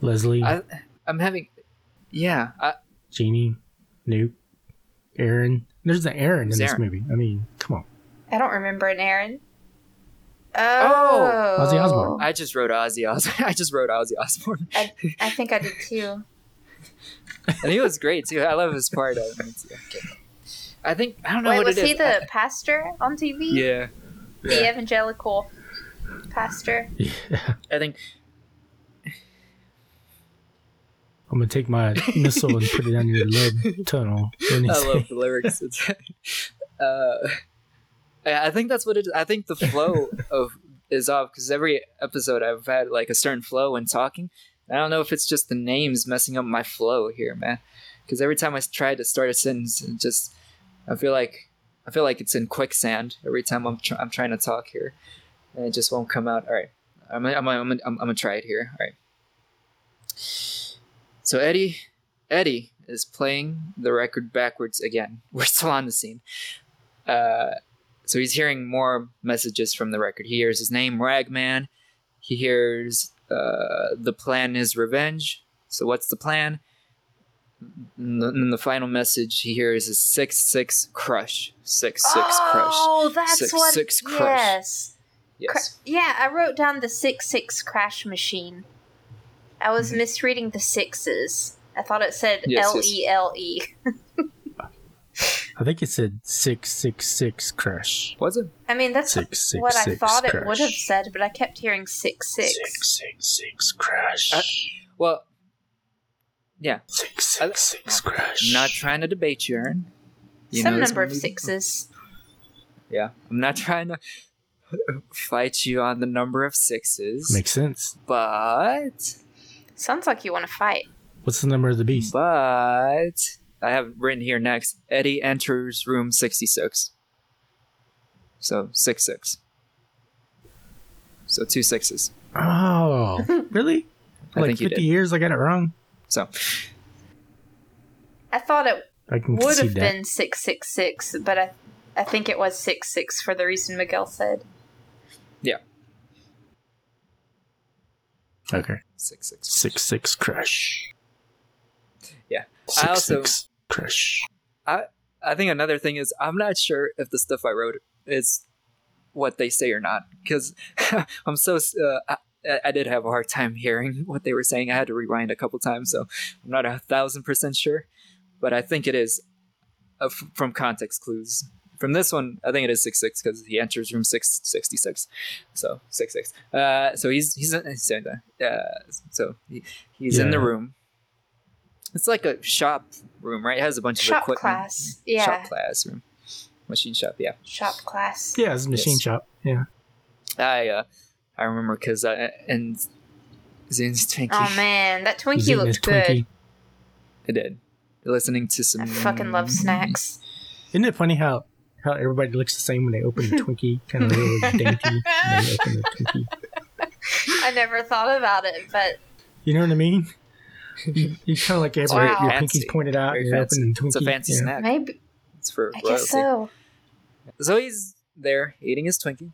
Leslie, I I'm having yeah, I, Jeannie, Nuke, Aaron. There's an Aaron in this Aaron? movie. I mean, come on. I don't remember an Aaron. Oh! Oh. Ozzy Osbourne. I just wrote Ozzy Osbourne. [laughs] I just wrote Ozzy Osbourne. I think I did too. [laughs] and he was great too. I love his part of it. [laughs] Okay. I think I don't know Wait, what was it is. he the [laughs] pastor on TV? yeah, The yeah. evangelical pastor? Yeah. I think I'm gonna take my missile and put it down your love tunnel. What did he I love the lyrics. It's, [laughs] uh, I I think that's what it is. I think the flow [laughs] of is off because every episode I've had like a certain flow when talking. I don't know if it's just the names messing up my flow here, man. Because every time I try to start a sentence, it just I feel like I feel like it's in quicksand every time I'm tr- I'm trying to talk here, and it just won't come out. All right, I'm gonna- I'm I'm, I'm gonna try it here. All right. So Eddie Eddie is playing the record backwards again. [laughs] We're still on the scene. Uh, so he's hearing more messages from the record. He hears his name, Ragman. He hears uh, the plan is revenge. So what's the plan? And the, final message he hears is six six crush six six crush. Oh, that's Six, what. six crush. Yes. Yes. Cra- yeah, I wrote down the six six crash machine. I was Mhm. misreading the sixes. I thought it said Yes, L yes. E L E. I think it said six six six crush. Was it? I mean, that's Six six what I six thought it crush. would have said, but I kept hearing six six. Six six six crush. Uh, Well, yeah. six I- six six crush. I'm not trying to debate you, Aaron. You Some know number of movie. sixes. Yeah, I'm not [laughs] trying to fight you on the number of sixes, Makes sense. but Sounds like you want to fight. What's the number of the beast? but I have written here next. Eddie enters room 66. So six six. So two sixes. Oh, [laughs] really? I like think you 50 did. years, I got it wrong. So I thought it I would have that. been six six six, but I I think it was six six for the reason Miguel said. Yeah. Okay. six six. Six six crush. Yeah. Six, I also- six crush. I think another thing is I'm not sure if the stuff I wrote is what they say or not because [laughs] I'm so uh, I, I did have a hard time hearing [laughs] what they were saying. I had to rewind a couple times, so I'm not a thousand percent sure, but I think it is uh, f- from context clues. From this one, I think it is six six because he enters room six sixty six, so six six. Uh, so he's he's in, he's the- uh, so he, he's in the room. It's like a shop room, right? It has a bunch of Shop equipment. class, yeah. Shop class room. Machine shop, yeah. Shop class. Yeah, it's a machine Yes. shop. Yeah. I uh, I remember because I and Zin's Twinkie. Oh man, that Twinkie eating his looked good. Twinkie. I did. Listening to some. I fucking love snacks. [laughs] Isn't it funny how how everybody looks the same when they open the [laughs] Twinkie, kind of little dainty, and they open the Twinkie. [laughs] I never thought about it, but You know what I mean? You, you kind of like everybody, Wow. your Fancy. pinky's pointed out, Very you're fancy. opening the Twinkie. It's a fancy yeah. snack. maybe It's for I royalty. guess so. So he's there eating his Twinkie,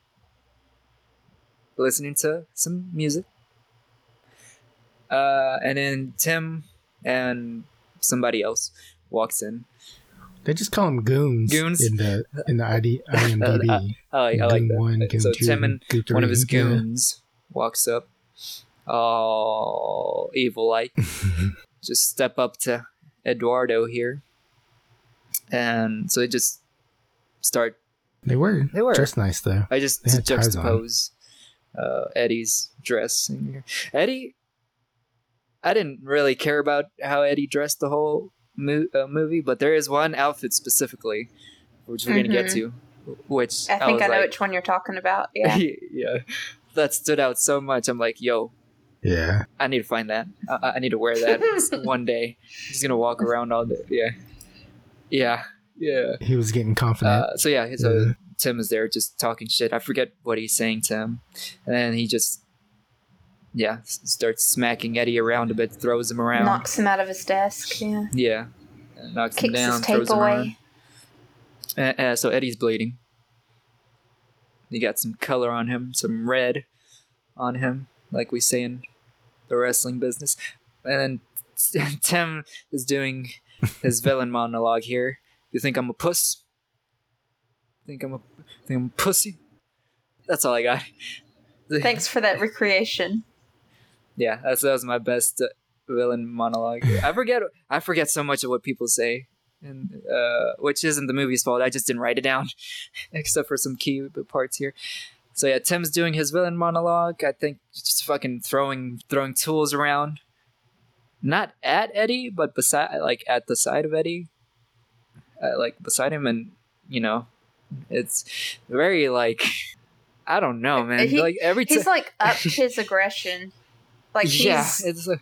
listening to some music. Uh, and then Tim and somebody else walks in. They just call them goons. Goons? in the in the ID, [laughs] IMDb. I like, I like Goon that. one, goon so two, Tim and one of his goons walks up, all evil like, [laughs] just step up to Eduardo here, and so they just start. They were. They were. dressed nice though. I just They had on. juxtapose uh, Eddie's dress in here. Eddie, I didn't really care about how Eddie dressed the whole mo- uh, movie, but there is one outfit specifically, which we're gonna get Mhm. to, which I think was I, know like- which one you're talking about. Yeah. [laughs] yeah, that stood out so much. I'm like, yo, Yeah. I need to find that. I, I need to wear that [laughs] one day. He's gonna walk around all day. Yeah, yeah, yeah. He was getting confident. Uh, so yeah, so. Tim is there just talking shit. I forget what he's saying to him, and then he just yeah starts smacking Eddie around a bit, throws him around. Knocks him out of his desk. Yeah. Yeah, knocks him Kicks down, his tape throws him around. away. Uh, uh, so Eddie's bleeding. He got some color on him, some red on him, like we say in the wrestling business. And then [laughs] Tim is doing his villain monologue here. You think I'm a puss? Think I'm a think I'm a pussy? That's all I got. [laughs] Thanks for that recreation. Yeah, that's that was my best uh, villain monologue. [laughs] I forget I forget so much of what people say, and uh, which isn't the movie's fault. I just didn't write it down, [laughs] except for some key parts here. So yeah, Tim's doing his villain monologue. I think just fucking throwing throwing tools around, not at Eddie, but beside like at the side of Eddie, uh, like beside him, and you know, it's very like I don't know, man. He- like every time, He's like up [laughs] his aggression. Like he's yeah, it's a,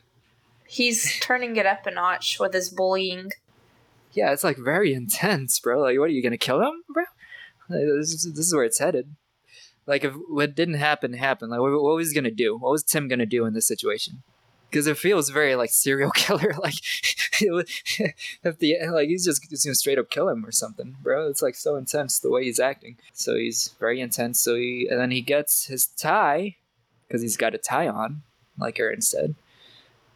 he's turning it up a notch with his bullying. Yeah, it's like very intense, bro. Like, what are you gonna kill him, bro? Like, this, is, this is where it's headed. Like, if what didn't happen happened, like, what, what was he gonna do? What was Tim gonna do in this situation? Because it feels very like serial [laughs] killer. Like if the like he's just, just gonna straight up kill him or something, bro. It's like so intense the way he's acting. So he's very intense. So he and then he gets his tie because he's got a tie on, like Aaron said.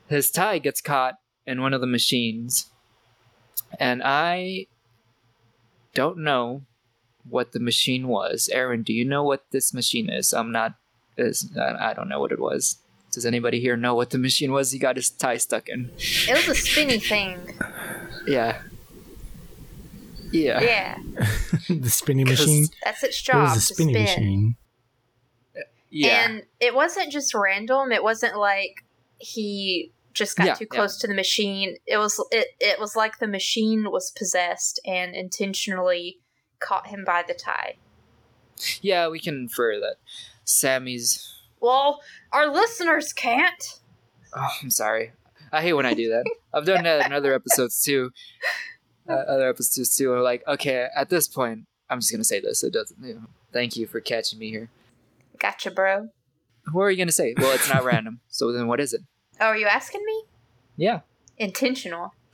His tie gets caught in one of the machines, and I don't know what the machine was. Aaron, do you know what this machine is? I'm not. Is I don't know what it was. Does anybody here know what the machine was? He got his tie stuck in. It was a spinny thing. Yeah. Yeah. Yeah, [laughs] the spinning 'Cause machine. that's its It job. was a to spinning spin. machine. Yeah. And it wasn't just random. It wasn't like he just got Yeah, too yeah. close to the machine. It was it it was like the machine was possessed and intentionally caught him by the tie. yeah, we can infer that Sammy's. Well, our listeners can't. Oh, I'm sorry. I hate when I do that. I've done that in other episodes too. Uh, other episodes too. Are like, okay, at this point, I'm just gonna say this. It doesn't. You know, thank you for catching me here. Gotcha, bro. What are you gonna say? Well, it's not [laughs] random. So then, what is it? Oh, are you asking me? Yeah. Intentional. [laughs]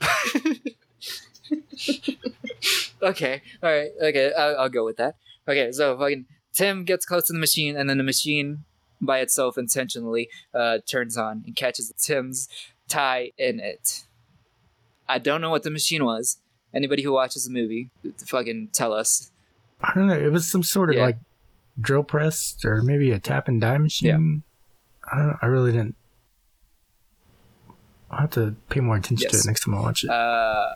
okay. All right. Okay. I'll, I'll go with that. Okay. So fucking Tim gets close to the machine, and then the machine by itself intentionally uh, turns on and catches Tim's tie in it. I don't know what the machine was. Anybody who watches the movie, fucking tell us. I don't know. It was some sort of Yeah. like drill press or maybe a tap and die machine. Yeah. I don't know. I really didn't. I'll have to pay more attention to it next time I watch it. Uh,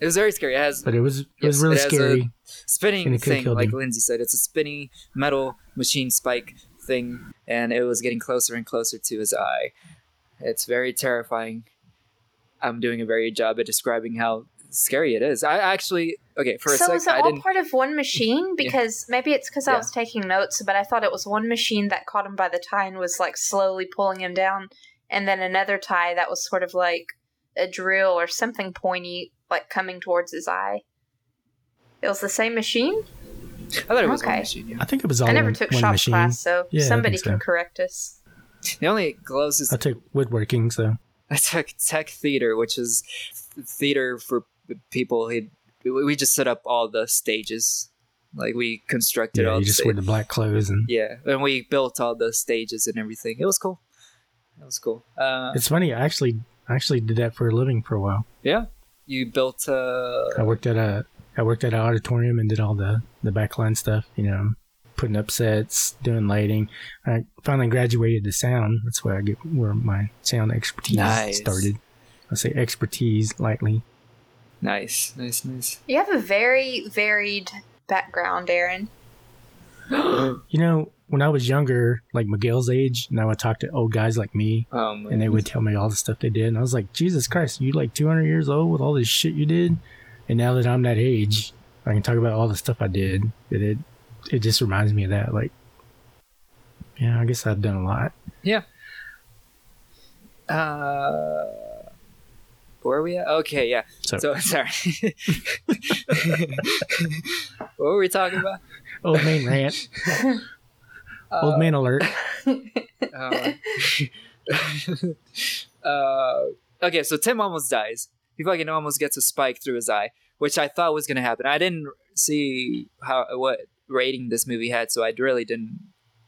it was very scary. It has but it was it was really it scary. spinning thing, like. Lyndsey said. It's a spinning metal machine spike thing, and it was getting closer and closer to his eye. It's very terrifying. I'm doing a very good job at describing how scary it is. I actually okay for a so sec. is it I all part of one machine? [laughs] Because maybe it's because I Yeah. was taking notes, but I thought it was one machine that caught him by the tie and was like slowly pulling him down, and then another tie that was sort of like a drill or something pointy, like coming towards his eye. It was the same machine. I thought it was one okay. machine. Yeah. I think it was all I never one, took one shop machine. class, so Yeah, somebody so. can correct us. The only closest I took woodworking, so I took tech theater, which is theater for people. He, we just set up all the stages, like we constructed yeah, all you the just sta- wear the black clothes and Yeah, and we built all the stages and everything. It was cool. It was cool. Uh, it's funny. I actually I actually did that for a living for a while. yeah, you built. Uh, I worked at a I worked at an auditorium and did all the the backline stuff. You know, putting up sets, doing lighting. I finally graduated to sound. That's where I get where my sound expertise Nice. started. I say expertise lightly. nice, nice, nice. You have a very varied background, Aaron. [gasps] You know, when I was younger, like Miguel's age, and I would talk to old guys like me, Um, and they would tell me all the stuff they did, and I was like, Jesus Christ, you like 200 years old with all this shit you did, and now that I'm that age, I can talk about all the stuff I did. That it it just reminds me of that. Like, yeah, I guess I've done a lot. Yeah. Uh, where are we at? Okay, yeah. So, So [laughs] sorry. [laughs] what were we talking about? old man rant, [laughs] old Uh, man alert. uh, uh, okay, so Tim almost dies. He fucking almost gets a spike through his eye, which I thought was gonna happen. I didn't see how what rating this movie had, so I really didn't.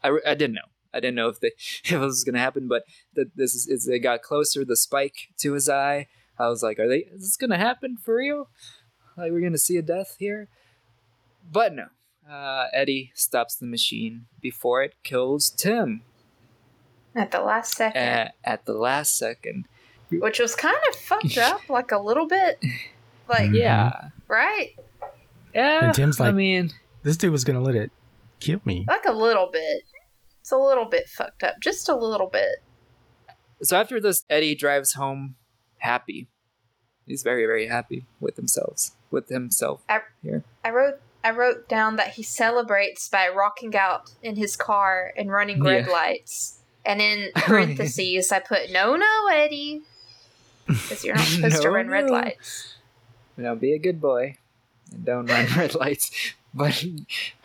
I, I didn't know. I didn't know if the [laughs] if it was gonna happen, but the, this is as it got closer, the spike to his eye. I was like, are they? Is this gonna happen for real? Like we're gonna see a death here? But no. Uh, Eddie stops the machine before it kills Tim At the last second. at, at the last second. which was kind of fucked up, like a little bit, [laughs] like Mhm. Yeah. right, Yeah. And Tim's like, I mean, This dude was gonna let it kill me. like a little bit. It's a little bit fucked up, just a little bit. so after this, Eddie drives home happy. He's very, very happy with themselves. With himself. Here. I wrote I wrote down that he celebrates by rocking out in his car and running red Yeah. lights. And in [laughs] parentheses, I put no, no, Eddie, because you're not [laughs] supposed to No, run red no. Lights. Now be a good boy and don't run [laughs] red lights. But [laughs]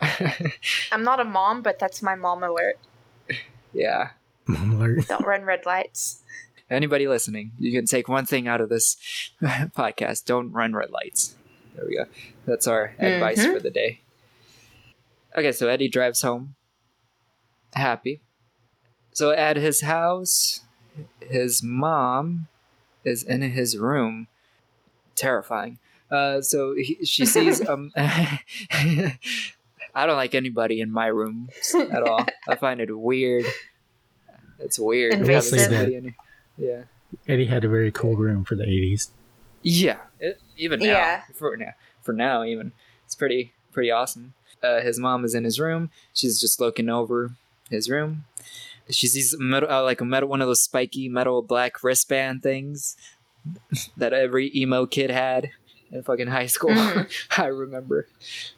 I'm not a mom, but that's my mom alert. yeah. Mom alert. [laughs] Don't run red lights. Anybody listening, you can take one thing out of this podcast: don't run red lights. There we go. That's our advice Mhm. for the day. Okay, so Eddie drives home, happy. So at his house, his mom is in his room, terrifying. Uh, so he, she sees [laughs] um. [laughs] I don't like anybody in my room at all. I find it weird. It's weird. having Invasive. somebody in- Yeah. Eddie had a very cold room for the 80s. Yeah, it, even now, Yeah. for now, for now, even it's pretty pretty awesome. Uh, his mom is in his room. She's just looking over his room. She sees metal, uh, like a metal, one of those spiky metal black wristband things that every emo kid had in fucking high school. Mhm. [laughs] I remember.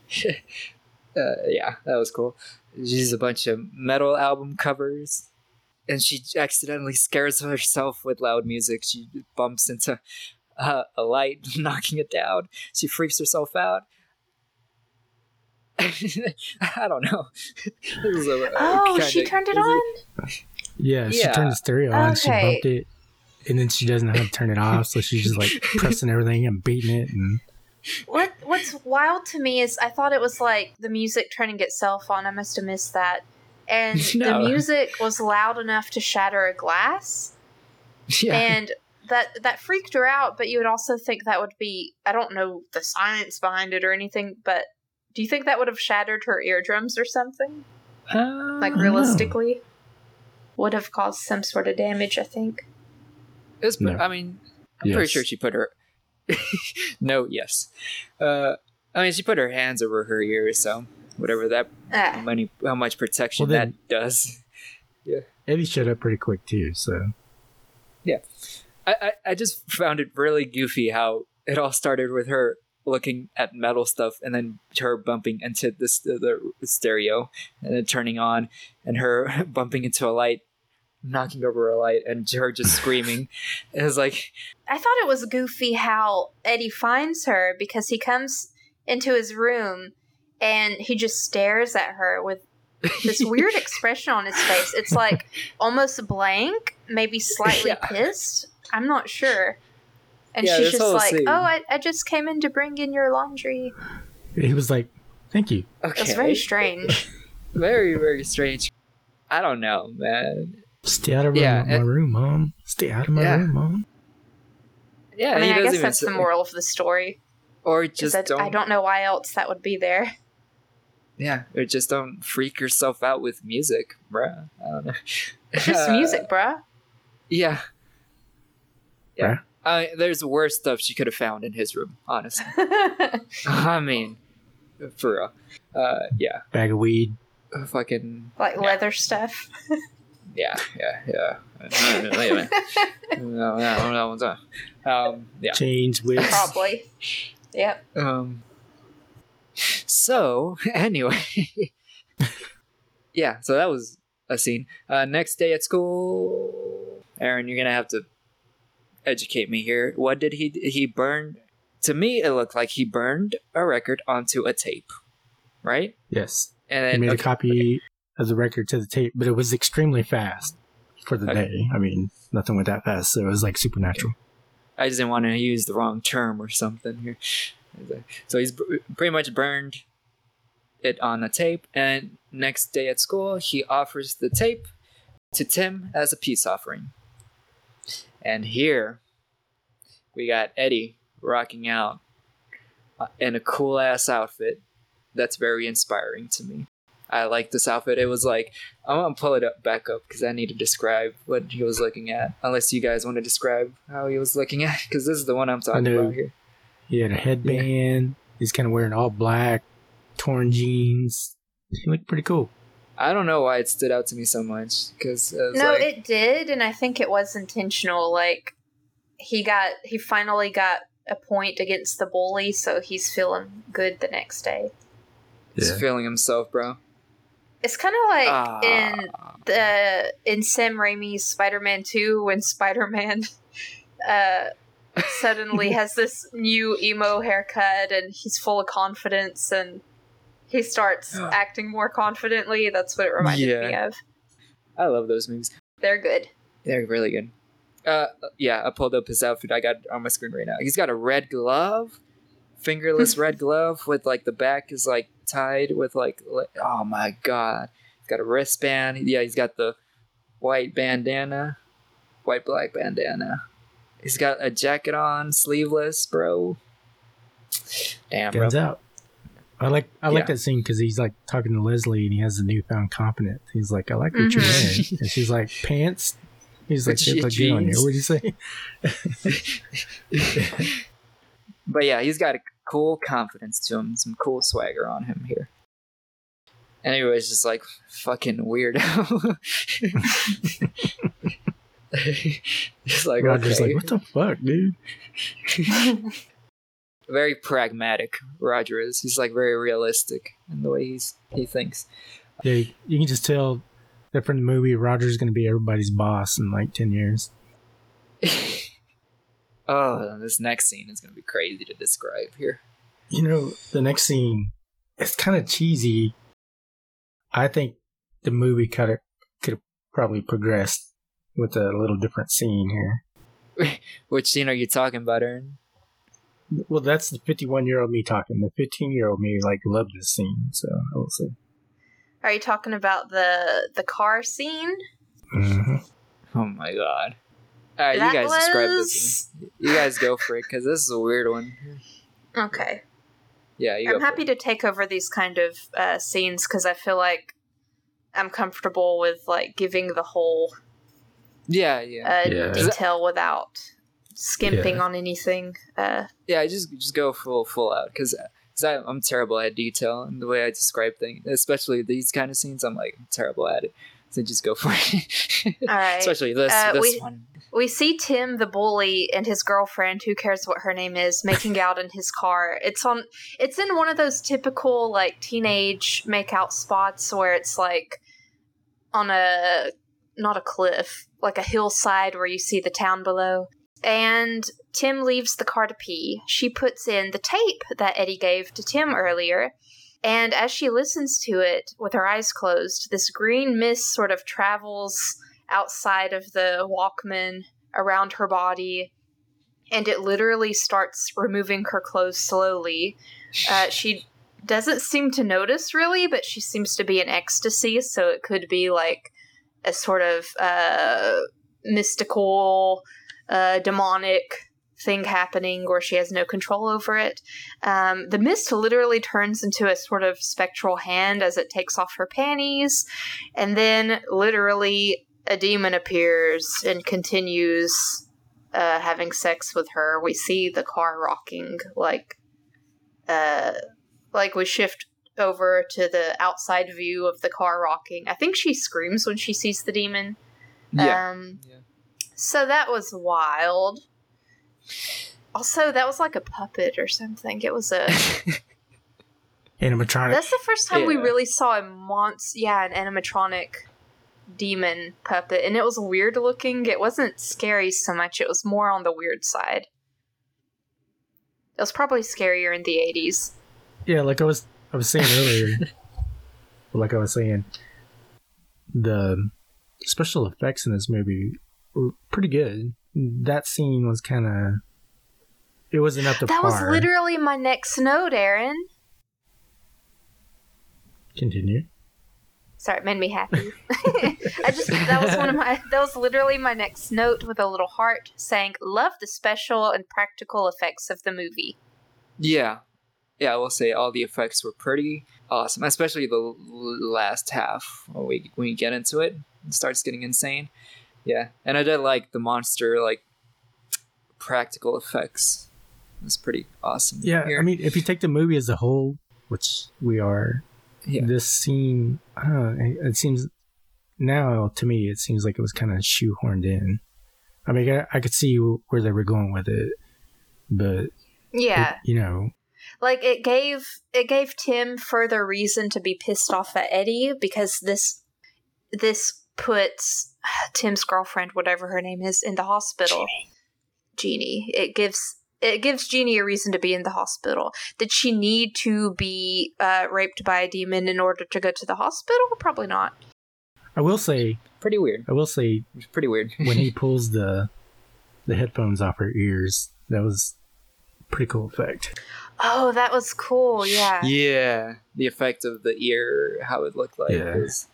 [laughs] uh, yeah, that was cool. She sees a bunch of metal album covers, and she accidentally scares herself with loud music. She bumps into uh, a light, [laughs] knocking it down. She freaks herself out. I don't know. A- a Oh, she turned it this is- on? Yeah, she Yeah. turned the stereo on. She Okay. bumped it, and then she doesn't know how to turn it off, so she's just like [laughs] pressing everything and beating it. And What What's wild to me is I thought it was like the music turning itself on. I must have missed that. And [laughs] No. the music was loud enough to shatter a glass. Yeah. And that that freaked her out, but you would also think that would be I don't know the science behind it or anything, but do you think that would have shattered her eardrums or something? Uh, Like realistically? Would have caused some sort of damage, I think. It's, No. I mean, I'm pretty sure she put her. [laughs] no, yes. Uh, I mean, she put her hands over her ears, so whatever that Ah. money, how much protection Well, then- that does. [laughs] Yeah. Eddie shut up pretty quick too. So I, I, I just found it really goofy how it all started with her looking at metal stuff and then her bumping into this the, the stereo and then turning on and her [laughs] bumping into a light knocking over a light and her just [laughs] screaming it was like I thought it was goofy how Eddie finds her because he comes into his room and he just stares at her with this [laughs] weird expression on his face. It's like almost blank, maybe slightly Yeah. pissed. I'm not sure. And Yeah, she's just like, oh, scene- "Oh, I, I just came in to bring in your laundry." he was like, "Thank you." okay It's very strange. [laughs] very very strange i don't know man Stay out of Yeah, my, and- room, mom. Stay out of my Yeah. room, mom. yeah I mean, I guess even that's the moral of the story. or just that don't, I don't know why else that would be there. yeah or just don't freak yourself out with music bruh i don't know It's just Uh, music, bruh. Yeah. Yeah. Right. Uh, there's worse stuff she could have found in his room, honestly. [laughs] I mean, for real. Uh, yeah. Bag of weed. Uh, Fucking. like Yeah. leather stuff. [laughs] Yeah, yeah, yeah. Wait a minute. No, no, no, no, no. Um, yeah. Chains, whips. Probably. Yep. Um. So, [laughs] anyway. yeah, so that was a scene. Uh, next day at school, Aaron, you're gonna have to educate me here. What did he he burned? To me, it looked like he burned a record onto a tape, right? Yes. And He then made a okay, the record to the tape, but it was extremely fast for the Okay. day. I mean, nothing went that fast, so it was like supernatural. I just didn't want to use the wrong term or something here. So he's pretty much burned it on the tape, and next day at school, he offers the tape to Tim as a peace offering. And here, we got Eddie rocking out uh, in a cool ass outfit that's very inspiring to me. I like this outfit. It was like I'm gonna pull it up back up because I need to describe what he was looking at. Unless you guys want to describe how he was looking at, because this is the one I'm talking about here. He had a headband. He's kind of wearing all black, torn jeans. He looked pretty cool. I don't know why it stood out to me so much because No, like, it did, and I think it was intentional. Like he got, he finally got a point against the bully, so he's feeling good the next day. he's feeling himself, bro. It's kind of like Ah. in the in Sam Raimi's Spider-Man Two when Spider-Man [laughs] uh, suddenly [laughs] has this new emo haircut and he's full of confidence and he starts [gasps] acting more confidently. That's what it reminded me of. I love those movies. They're good. They're really good. Uh, yeah, I pulled up his outfit. I got on my screen right now. He's got a red glove, fingerless [laughs] red glove with like the back is like tied with like, li- oh my god. He's got a wristband. Yeah, he's got the white bandana, white black bandana. He's got a jacket on, sleeveless, bro. Damn, bro. Guns out. I like I like Yeah. that scene because he's like talking to Leslie and he has the newfound confidence. He's like, I like what you're Mhm. wearing, and she's like, [laughs] pants. He's like, With they je- look good on you. jeans. What do you say? [laughs] But yeah, he's got a cool confidence to him, some cool swagger on him here. Anyways, just like fucking weirdo. [laughs] He's like, Roger's okay. like, what the fuck, dude? [laughs] very pragmatic. Roger is. He's like very realistic in the way he's he thinks. Yeah, you can just tell that from the movie, Roger's going to be everybody's boss in like ten years. [laughs] oh, this next scene is gonna be crazy to describe here. You know, the next scene, it's kind of cheesy. I think the movie could have could have probably progressed with a little different scene here. [laughs] Which scene are you talking about, Aaron? Well, that's the 51 year old me talking. The 15 year old me like loved this scene, so I will say. Are you talking about the the car scene? hmm Oh my god. Alright, That you guys describe this. One. You guys go for it, because this is a weird one. Okay. Yeah, you I'm for happy it. to take over these kind of uh, scenes because I feel like I'm comfortable with like giving the whole Yeah, yeah. uh, Yeah. detail without skimping Yeah. on anything. Uh, yeah, just just go full full out because I'm terrible at detail and the way I describe things, especially these kind of scenes. I'm like terrible at it, so just go for it. [laughs] all right. especially this Uh, this we- one. We see Tim the bully and his girlfriend, who cares what her name is, making out in his car. It's on it's in one of those typical like teenage makeout spots where it's like on a not a cliff, like a hillside where you see the town below. And Tim leaves the car to pee. She puts in the tape that Eddie gave to Tim earlier. And as she listens to it with her eyes closed, this green mist sort of travels outside of the Walkman around her body, and it literally starts removing her clothes slowly. Uh, she doesn't seem to notice really, but she seems to be in ecstasy, so it could be like a sort of uh, mystical, uh, demonic thing happening where she has no control over it. Um, the mist literally turns into a sort of spectral hand as it takes off her panties, and then literally a demon appears and continues uh, having sex with her. We see the car rocking like uh like we shift over to the outside view of the car rocking. I think she screams when she sees the demon. Yeah, Um Yeah. so that was wild. Also, that was like a puppet or something. It was a [laughs] Animatronic. That's the first time we really saw a monster. Yeah, an animatronic demon puppet, and it was weird looking. It wasn't scary so much; it was more on the weird side. It was probably scarier in the eighties. Yeah, like I was I was saying earlier, [laughs] like I was saying, the special effects in this movie were pretty good. That scene was kind of it wasn't up to That was literally my next note, Aaron. Continue. Sorry, it made me happy. [laughs] I just that was one of my that was literally my next note with a little heart saying, "Love the special and practical effects of the movie." yeah, yeah. I will say all the effects were pretty awesome, especially the l- last half when we when we get into it. It starts getting insane. Yeah, and I did like the monster like practical effects. It was pretty awesome. Yeah, here. I mean, if you take the movie as a whole, which we are, Yeah. this scene, I don't know, it, it seems now to me it seems like it was kind of shoehorned in. I mean, I, I could see where they were going with it, but Yeah, it- you know, like it gave it gave Tim further reason to be pissed off at Eddie because this this puts [sighs] Tim's girlfriend, whatever her name is, in the hospital. Jeannie. It gives it gives Jeannie a reason to be in the hospital. Did she need to be uh, raped by a demon in order to go to the hospital? Probably not. I will say, Pretty weird. I will say, Pretty weird. [laughs] when he [laughs] pulls the the headphones off her ears, that was a pretty cool effect. Oh, that was cool. Yeah. yeah, the effect of the ear, how it looked like. Yeah. was-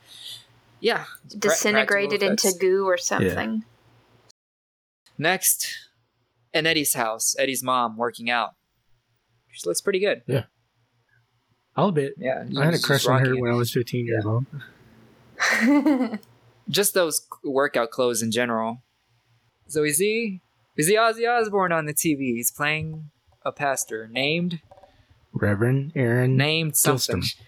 yeah. Disintegrated into goo or something. Next, in Eddie's house, Eddie's mom working out. She looks pretty good. Yeah. I'll admit, Yeah, I had a crush on her it. when I was 15 years old. [laughs] [laughs] just those workout clothes in general. So we see we see Ozzy Osbourne on the TV. He's playing a pastor named Reverend Aaron. named something. Gilston.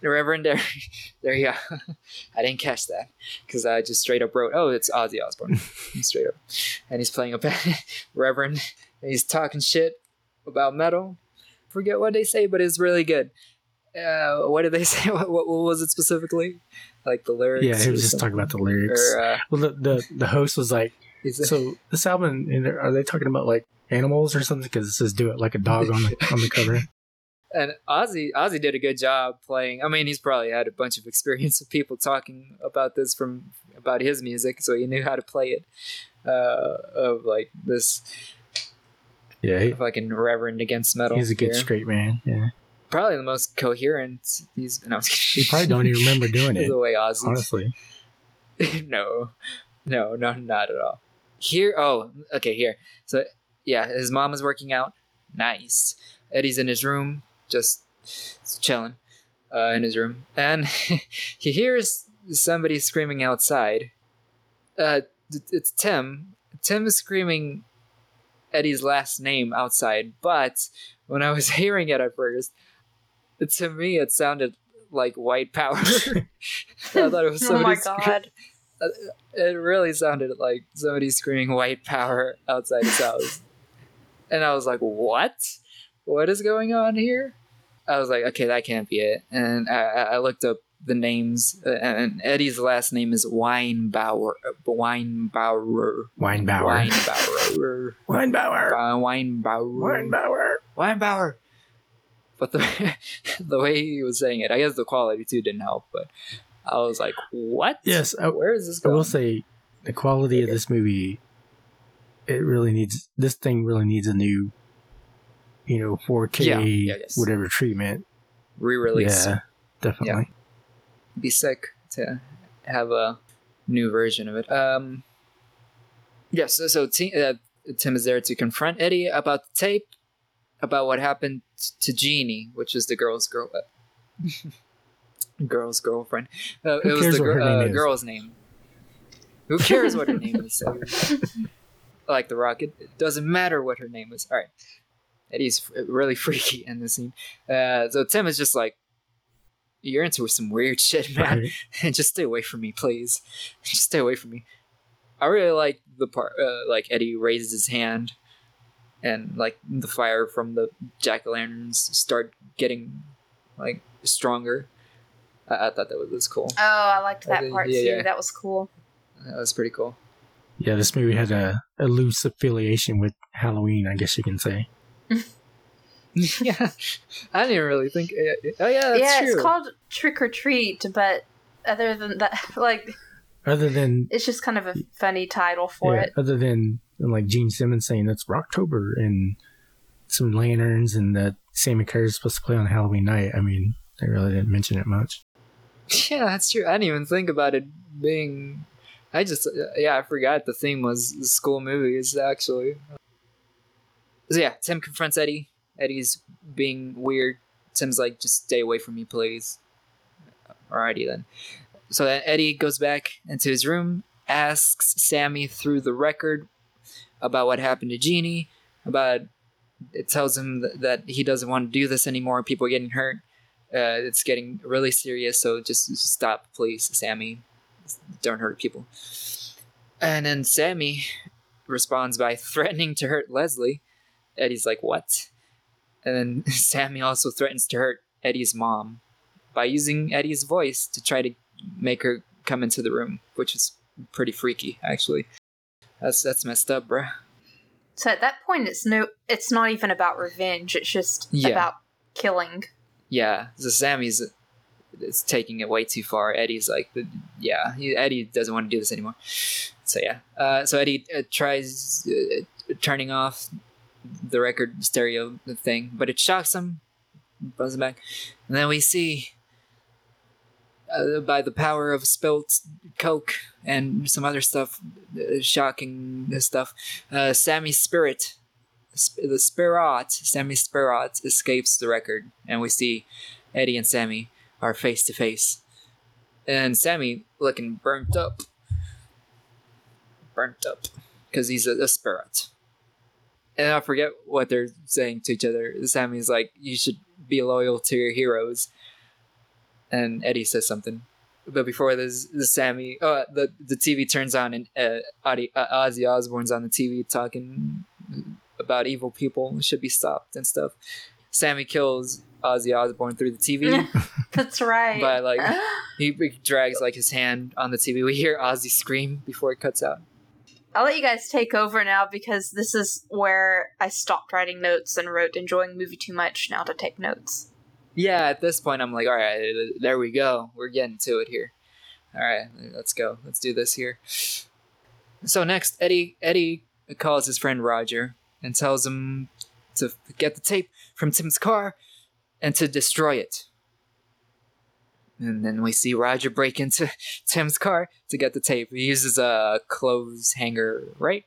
The Reverend there, [laughs] there you go. [laughs] I didn't catch that because I just straight up wrote, "Oh, it's Ozzy Osbourne," [laughs] straight up, and he's playing a Reverend. And he's talking shit about metal. Forget what they say, but it's really good. Uh, what did they say? What, what, what was it specifically? Like the lyrics? Yeah, he was just something? talking about the lyrics. Or, uh, well, the, the the host was like, "So this album, are they talking about like animals or something? Because it says do it like a dog on the on the cover." And Ozzy Ozzy did a good job playing. I mean, he's probably had a bunch of [laughs] experience with people talking about this from about his music, so he knew how to play it. Uh, of like this Yeah, he, fucking reverend against metal. he's a good here. straight man. Yeah, Probably the most coherent. He's no, he probably don't even remember doing [laughs] it. the way Ozzy. Honestly, [laughs] no, no, no, not at all. Here, oh, okay, here. So, yeah, his mom is working out. Nice. Eddie's in his room, just chilling uh, in his room, and [laughs] he hears somebody screaming outside. Uh, it's Tim. Tim is screaming Eddie's last name outside, but when I was [laughs] hearing it at first, to me it sounded like white power. [laughs] I thought it was oh my somebody scre- god. it really sounded like somebody screaming white power outside his house. and I was like, what? What is going on here? I was like, okay, that can't be it. And I, I looked up the names, uh, and Eddie's last name is Weinbauer. Weinbauer. Weinbauer, Weinbauer. Weinbauer, Uh, Weinbauer. Weinbauer. Weinbauer. But the [laughs] the way he was saying it, I guess the quality too didn't help. But I was like, "What? Yes, I, Where is this going? I will say the quality of this movie. It really needs this thing really needs a new, you know, 4K Yeah, yeah, yes. whatever treatment. re-release. Yeah, definitely. be sick to have a new version of it. Um, yes, so, so Ti- uh, Tim is there to confront Eddie about the tape, about what happened to Jeannie, which is the girl's girl, uh, [laughs] girl's girlfriend. Uh, Who it was cares the what her uh, name is? girl's name. Who cares what her name is? [laughs] like the Rock, it, it doesn't matter what her name is. All right. Eddie's really [laughs] freaky in this scene. Uh, so Tim is just like, "You're into some weird shit, man. Right. [laughs] just stay away from me, please. [laughs] Just stay away from me." I really like the part, uh, like Eddie raises his hand, and like the fire from the jack o' lanterns start getting like stronger. I, I thought that was, was cool. Oh, I liked that Uh, part yeah, too. yeah. That was cool. That was pretty cool. Yeah, this movie had a, a loose affiliation with Halloween, I guess you can say. [laughs] yeah, I didn't really think. uh, Oh yeah, that's yeah, true. it's called Trick or Treat, but other than that, [laughs] like Other than it's just kind of a funny title for yeah, it. other than like Gene Simmons saying it's Rocktober and some lanterns and that Sammy Curr is supposed to play on Halloween night. I mean, they really didn't mention it much. [laughs] Yeah, that's true. I didn't even think about it being. I just uh, yeah, I forgot the theme was school movies actually. So yeah, Tim confronts Eddie. Eddie's being weird. Tim's like, just stay away from me, please. Alrighty then. So Eddie goes back into his room, asks Sammy through the record about what happened to Jeannie. About it tells him that, that he doesn't want to do this anymore. People are getting hurt. Uh, it's getting really serious, so just stop, please, Sammy. Don't hurt people. And then Sammy responds by [laughs] threatening to hurt Leslie. Eddie's like, What? And then [laughs] Sammy also threatens to hurt Eddie's mom by using Eddie's voice to try to make her come into the room, which is pretty freaky, actually. That's that's messed up, bruh. So at that point, it's no, it's not even about revenge. It's just Yeah. about killing. Yeah, so Sammy's it's taking it way too far. Eddie's like, yeah, Eddie doesn't want to do this anymore. So yeah, uh, so Eddie uh, tries uh, turning off the record stereo thing, but it shocks him, brings him back, and then we see. Uh, by the power of spilt coke and some other stuff, uh, shocking stuff, uh, Sammy's spirit the Spirit, Sammy Spirit, escapes the record, and we see Eddie and Sammy are face to face. And Sammy looking burnt up. Burnt up. Because he's a, a spirit. And I forget what they're saying to each other. Sammy's like, you should be loyal to your heroes. And Eddie says something. But before this, the Sammy, oh, the the TV turns on and uh, Ozzy, uh, Ozzy Osbourne's on the TV talking about evil people should be stopped and stuff. Sammy kills Ozzy Osbourne through the TV. [laughs] That's right. By like [laughs] he drags like his hand on the TV. We hear Ozzy scream before it cuts out. I'll let you guys take over now because this is where I stopped writing notes and wrote enjoying movie too much now to take notes. Yeah, at this point I'm like, all right, there we go. We're getting to it here. All right, let's go. Let's do this here. So next, Eddie Eddie calls his friend Roger and tells him to get the tape from Tim's car and to destroy it. And then we see Roger break into [laughs] Tim's car to get the tape. He uses a clothes hanger, right?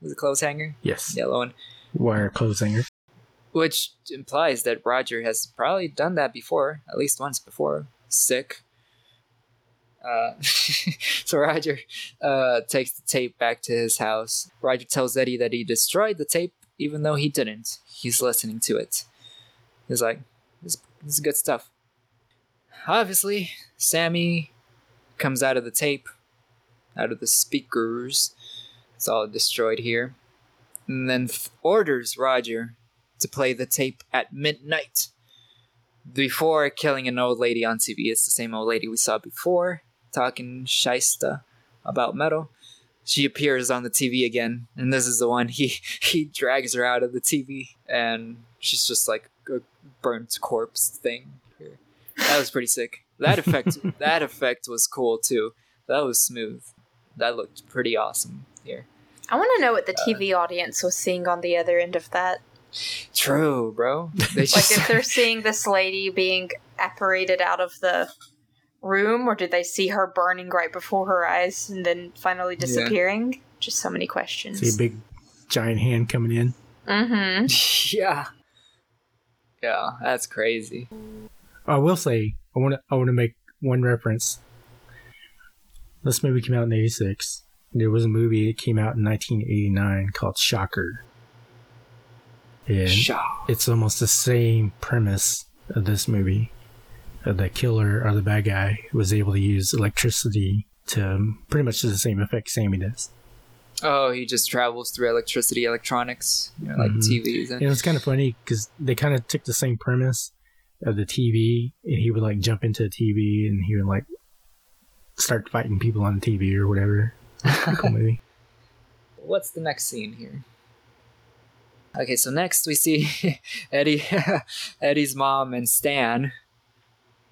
Was it clothes hanger? Yes. Yellow one. Wire clothes hanger. Which implies that Roger has probably done that before, at least once before. Sick. Uh, [laughs] so Roger uh, takes the tape back to his house. Roger tells Eddie that he destroyed the tape, even though he didn't. He's listening to it. He's like, this, this is good stuff. Obviously, Sammy comes out of the tape, out of the speakers. It's all destroyed here. And then th- orders Roger to play the tape at midnight before killing an old lady on TV. It's the same old lady we saw before talking shysta about metal. She appears on the TV again, and this is the one he [laughs] he drags her out of the TV, and she's just like a burnt corpse thing. That was pretty sick. That effect [laughs] that effect was cool too. That was smooth. That looked pretty awesome here. I want to know what the TV uh, audience was seeing on the other end of that. True, bro. [laughs] They just... like if they're seeing this lady being apparated out of the room, or did they see her burning right before her eyes and then finally disappearing? Yeah. Just so many questions. See a big giant hand coming in. Mm-hmm. [laughs] yeah. Yeah, that's crazy. I will say, I want to, I want to make one reference. This movie came out in '86. There was a movie that came out in 1989 called Shocker. And Shock. it's almost the same premise of this movie the killer or the bad guy was able to use electricity to pretty much the same effect Sammy does. Oh, he just travels through electricity, electronics, you know, like mm-hmm. TVs. And it was kind of funny because they kind of took the same premise of the TV, and he would like jump into the TV and he would like start fighting people on the TV or whatever. cool movie. [laughs] What's the next scene here? Okay, so next we see [laughs] Eddie, [laughs] Eddie's mom and Stan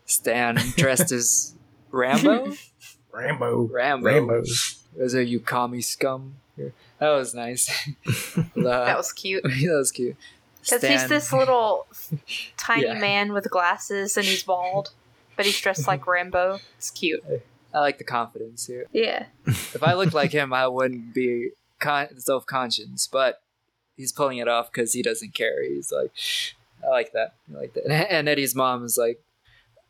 Stan dressed as Rambo. Rambo. Rambo. Rambo. As a Yukami scum. That was nice. that was cute. that was cute. Because he's this little [laughs] tiny yeah. man with glasses and he's bald, but he's dressed like [laughs] Rambo. It's cute. I like the confidence here. Yeah. [laughs] If I looked like him, I wouldn't be con- self conscious, but he's pulling it off because he doesn't care. He's like, I like that. I like that. And Eddie's mom is like,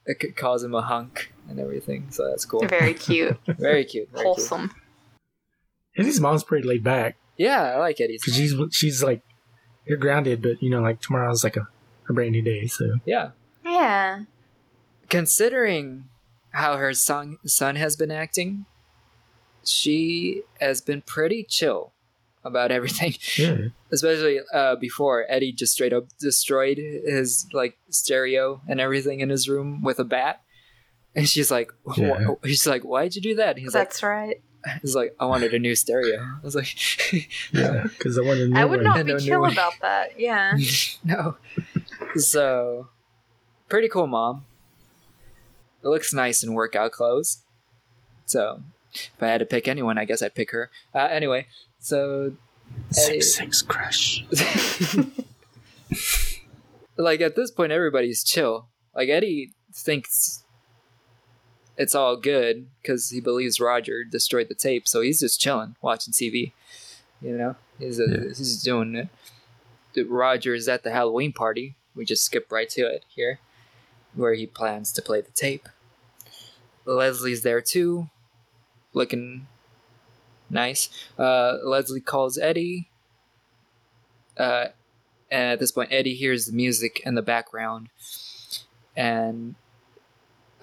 uh, it calls him a hunk and everything. So that's cool. Very cute. very cute. Very Wholesome. Cute. Eddie's mom's pretty laid back. Yeah, I like Eddie's. Cause she's she's like you're grounded, but you know, like tomorrow's like a, a brand new day. So yeah, yeah. Considering how her son son has been acting, she has been pretty chill about everything. Yeah. [laughs] Especially uh, before Eddie just straight up destroyed his like stereo and everything in his room with a bat. And she's like, yeah. he's like, why'd you do that? he's That's like, right. [laughs] He's like, I wanted a new stereo. I was like, [laughs] yeah, because I wanted. I would not be chill about that. Yeah. [laughs] no. So, pretty cool, mom. It looks nice in workout clothes. So, if I had to pick anyone, I guess I'd pick her. Uh, anyway, so Eddie- Six six crush. like at this point, everybody's chill. Like Eddie thinks it's all good because he believes Roger destroyed the tape, so he's just chilling, watching TV. You know, he's uh Yeah. he's doing it. Roger is at the Halloween party. We just skip right to it here, where he plans to play the tape. Leslie's there too, looking nice. Uh, Leslie calls Eddie. Uh, and at this point, Eddie hears the music in the background, and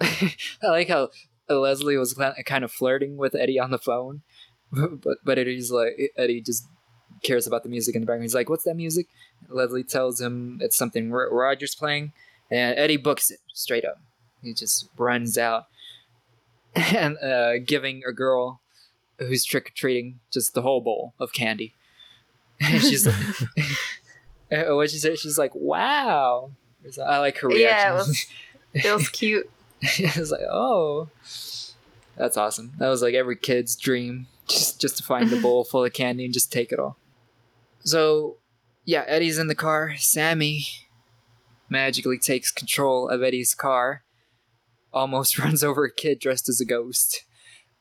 [laughs] I like how Leslie was kind of flirting with Eddie on the phone, [laughs] but but Eddie's like Eddie just cares about the music in the background. He's like, "What's that music?" Leslie tells him it's something Ro- Roger's playing, and Eddie books it straight up. He just runs out [laughs] and uh, giving a girl who's trick or treating just the whole bowl of candy. And she's like, what she said? She's like, "Wow." I like her reaction. Yeah, it was it was cute. [laughs] I was like, oh, that's awesome. That was like every kid's dream, just just to find a [laughs] bowl full of candy and just take it all. So, yeah, Eddie's in the car. Sammy magically takes control of Eddie's car, almost [laughs] runs over a kid dressed as a ghost,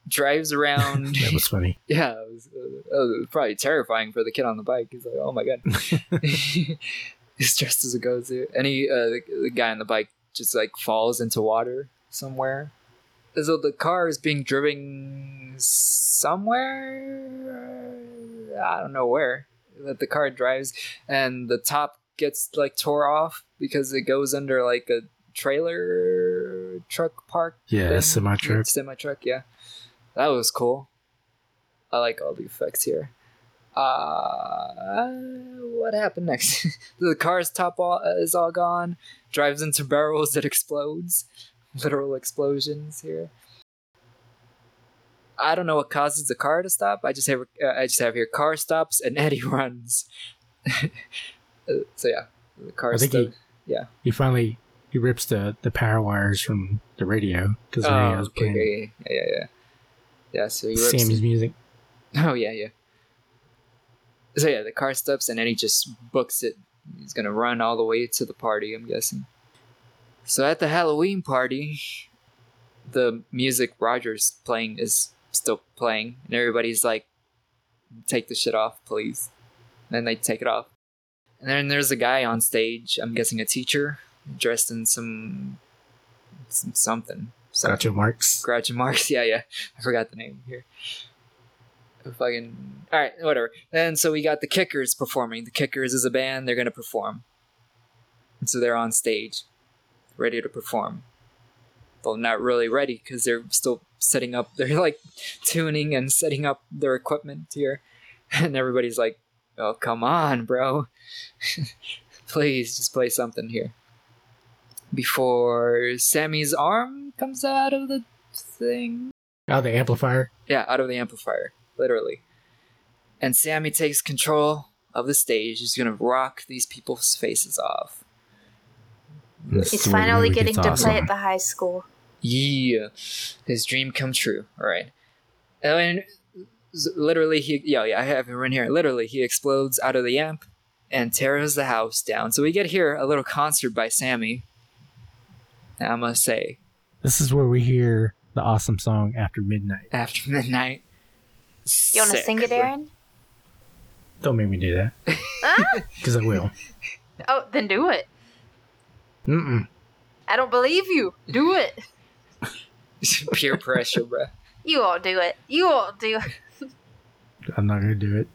drives around. That was funny. yeah, it was, uh, it was probably terrifying for the kid on the bike. He's like, oh my god. He's dressed as a ghost, dude. and he, uh, the, the guy on the bike just like falls into water somewhere. As though the car is being driven somewhere. I don't know where. That the car drives, and the top gets like tore off because it goes under like a trailer truck park. Yeah, semi truck. Semi truck, yeah. That was cool. I like all the effects here. Uh, what happened next? [laughs] the car's top all, is all gone. Drives into barrels that explodes. [laughs] Literal explosions here. I don't know what causes the car to stop. I just have uh, I just have here car stops and [laughs] Eddie runs. Uh, so yeah, the car I think he, he finally he rips the, the power wires from the radio because the Oh, radio's okay, playing yeah, yeah, yeah, yeah. Yeah, so he rips Sammy's music. Oh yeah, yeah. So yeah, the car stops and then he just books it. He's gonna run all the way to the party. I'm guessing. So at the Halloween party, the music Roger's playing is still playing, and everybody's like, "Take the shit off, please." And then they take it off, and then there's a guy on stage. I'm guessing a teacher, dressed in some, some something. something. Gotcha marks. Groucho Marx. [laughs] Yeah, yeah. I forgot the name here. Fucking. All right, whatever. And so we got the Kickers performing. The Kickers is a band. They're gonna perform. And so they're on stage, ready to perform. Well, not really ready because they're still setting up. [laughs] They're like tuning and setting up their equipment here, and everybody's like, "Oh, come on, bro! [laughs] Please, just play something here." Before Sammy's arm comes out of the thing. Out of the amplifier. Yeah, out of the amplifier, literally. And Sammy takes control of the stage. He's gonna rock these people's faces off. This He's is where the finally getting to awesome. play at the high school. Yeah, his dream come true. All right. And literally, he yeah yeah I have him right here. Literally, he explodes out of the amp and tears the house down. So we get here a little concert by Sammy. I must say, This is where we hear the awesome song After Midnight. after midnight. You want to sing it, bro. Aaron? Don't make me do that Ah! [laughs] because I will. Oh, then do it. Mm-mm. I don't believe you. Do it. [laughs] Peer pressure, bro. You all do it. You all do it. I'm not gonna do it.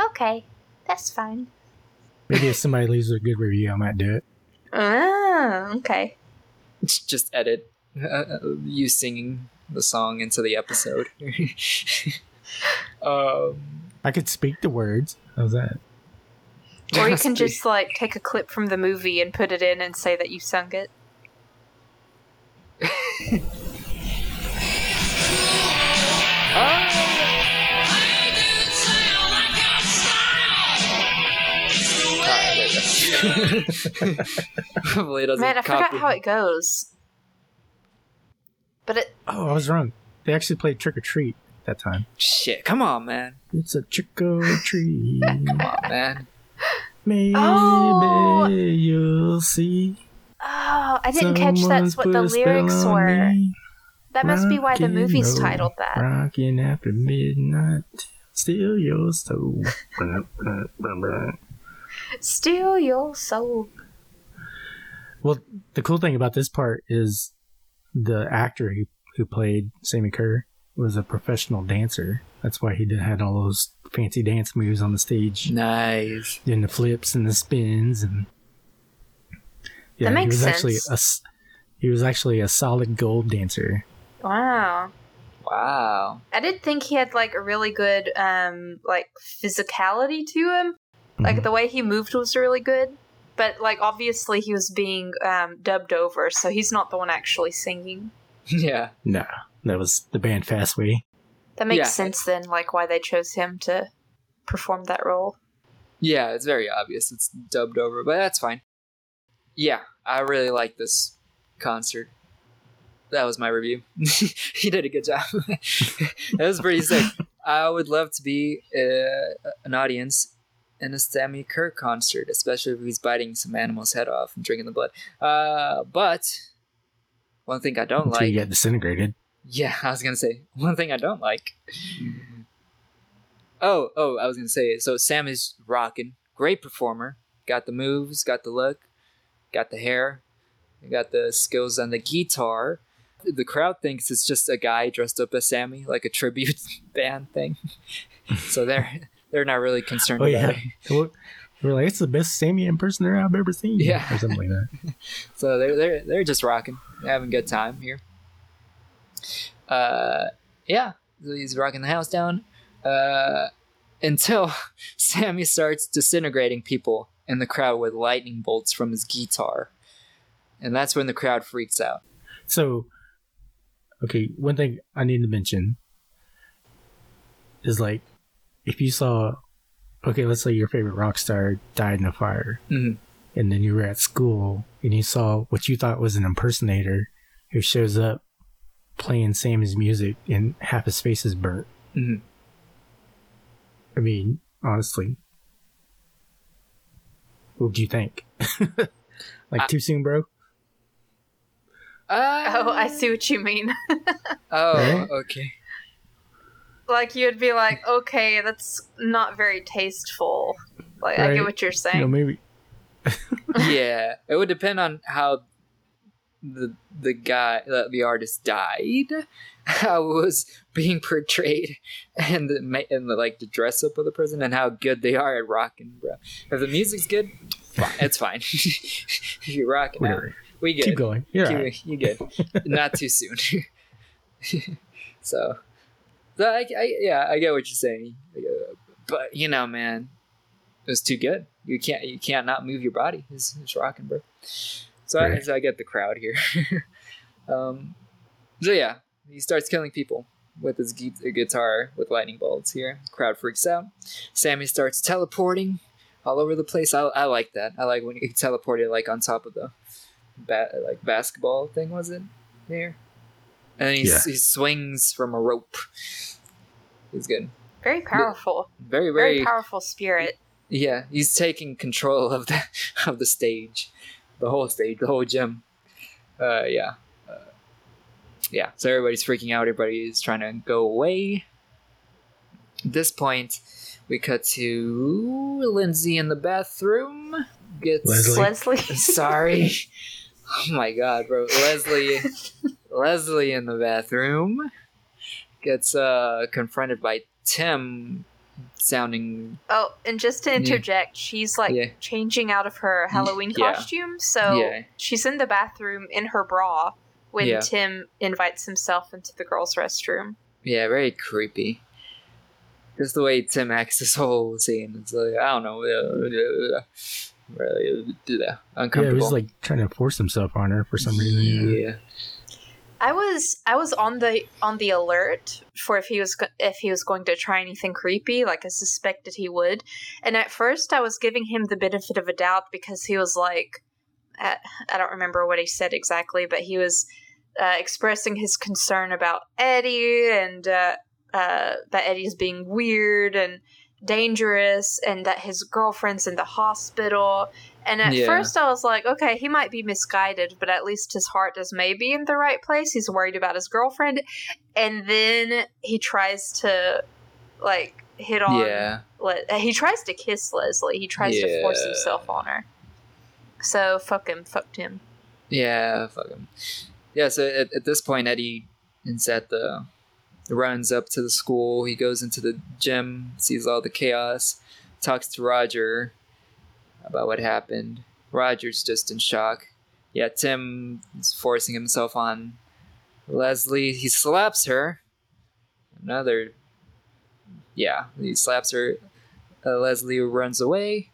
Okay, that's fine. Maybe if somebody leaves a good review, I might do it. Ah, okay. [laughs] just edit uh, you singing the song into the episode. Um, I could speak the words. How's that? Or you can just like take a clip from the movie and put it in and say that you sung it. Alright, there you go. Hopefully it doesn't Man, I forgot how it goes. But it, Oh, I was wrong. They actually played Trick or Treat that time. Shit, come on, man. It's a trick or treat. [laughs] Come on, man. Maybe Oh. you'll see. oh, I didn't catch that's what the lyrics were. me. That must be why the movie's roll, titled that. Rocking after midnight, steal your soul. Steal your soul. well, the cool thing about this part is the actor who, who played Sammy Curr was a professional dancer. That's why he did had all those fancy dance moves on the stage, Nice. doing the flips and the spins, and yeah, makes he was actually sense. a s- he was actually a solid gold dancer. Wow. Wow. I did think he had like a really good um like physicality to him. Like Mhm. the way he moved was really good. But like obviously he was being um dubbed over, so he's not the one actually singing. [laughs] Yeah. No, that was the band Fastway. That makes Yeah. sense then, like why they chose him to perform that role. Yeah, it's very obvious. It's dubbed over, but that's fine. Yeah, I really like this concert. That was my review. [laughs] he did a good job. [laughs] that was pretty sick. [laughs] I would love to be uh, an audience in a Sammy Curr concert, especially if he's biting some animal's head off and drinking the blood. Uh, but one thing I don't Until like. you get disintegrated. Yeah, [laughs] I was gonna say one thing I don't like. Mm-hmm. Oh, oh, I was gonna say so. Sam is rocking, great performer. Got the moves, got the look, got the hair, got the skills on the guitar. The crowd thinks it's just a guy dressed up as Sammy, like a tribute [laughs] band thing. [laughs] so they're they're not really concerned Oh about yeah, it. we're we're like it's the best Sammy impersonator I've ever seen. Yeah. or something like that. So they're they're they're just rocking, having a good time here. Uh, yeah, he's rocking the house down. Uh, until [laughs] Sammy starts disintegrating people in the crowd with lightning bolts from his guitar, and that's when the crowd freaks out. So, okay, one thing I need to mention is like if you saw, okay, let's say your favorite rock star died in a fire, Mhm. and then you were at school and you saw what you thought was an impersonator who shows up playing Sammy's music and half his face is burnt. Mhm. I mean, honestly, what do you think? [laughs] like I- too soon, bro? Uh, Oh, I see what you mean. [laughs] Oh, okay. like you'd be like, okay, that's not very tasteful. Like I get what you're You saying. know, maybe [laughs] yeah, it would depend on how the the guy the, the artist died, [laughs] how it was being portrayed, and the and the like the dress up of the person and how good they are at rocking, bro. If the music's good, fine, it's fine. [laughs] you're rocking out, we good. Keep going. All right. You good? [laughs] Not too soon. so, so I, I, yeah, I get what you're saying, but you know, man, it was too good. You can't, you can't not move your body. It's, it's rocking, bro. So, I, so I get the crowd here. [laughs] um, so yeah, he starts killing people with his gu- guitar with lightning bolts. Here, crowd freaks out. Sammy starts teleporting all over the place. I, I like that. I like when he teleported like on top of the ba- like basketball thing was it there and he, Yeah. he swings from a rope he's good Very powerful. very Very very powerful spirit. yeah he's taking control of the [laughs] of the stage the whole stage the whole gym uh yeah uh, yeah so everybody's freaking out everybody's trying to go away at this point we cut to Lyndsey in the bathroom gets Leslie. Leslie. [laughs] Sorry. Oh my god, bro. Leslie [laughs] Leslie in the bathroom gets uh confronted by Tim sounding Oh, and just to interject, she's like Yeah. changing out of her Halloween Yeah. costume. So Yeah. she's in the bathroom in her bra when Yeah. Tim invites himself into the girls' restroom. yeah, very creepy. Just the way Tim acts this whole scene. It's like I don't know. Really Yeah, he uncomfortable. was like trying to force himself on her for some reason. Yeah. I was I was on the on the alert for if he was if he was going to try anything creepy, like I suspected he would. And at first, I was giving him the benefit of a doubt because he was like, I, I don't remember what he said exactly, but he was uh, expressing his concern about Eddie and uh, uh, that Eddie's being weird and dangerous and that his girlfriend's in the hospital. And at Yeah. first I was like, okay, he might be misguided, but at least his heart is maybe in the right place. He's worried about his girlfriend. And then he tries to like hit on Yeah. Le- he tries to kiss Leslie. He tries to force himself on her. So fuck him, fucked him. Yeah, fuck him. Yeah, so at, at this point, Eddie is at the runs up to the school. He goes into the gym, sees all the chaos, talks to Roger about what happened. Roger's just in shock. Yeah, Tim is forcing himself on Leslie. He slaps her. Another. Yeah, he slaps her. Uh, Leslie runs away.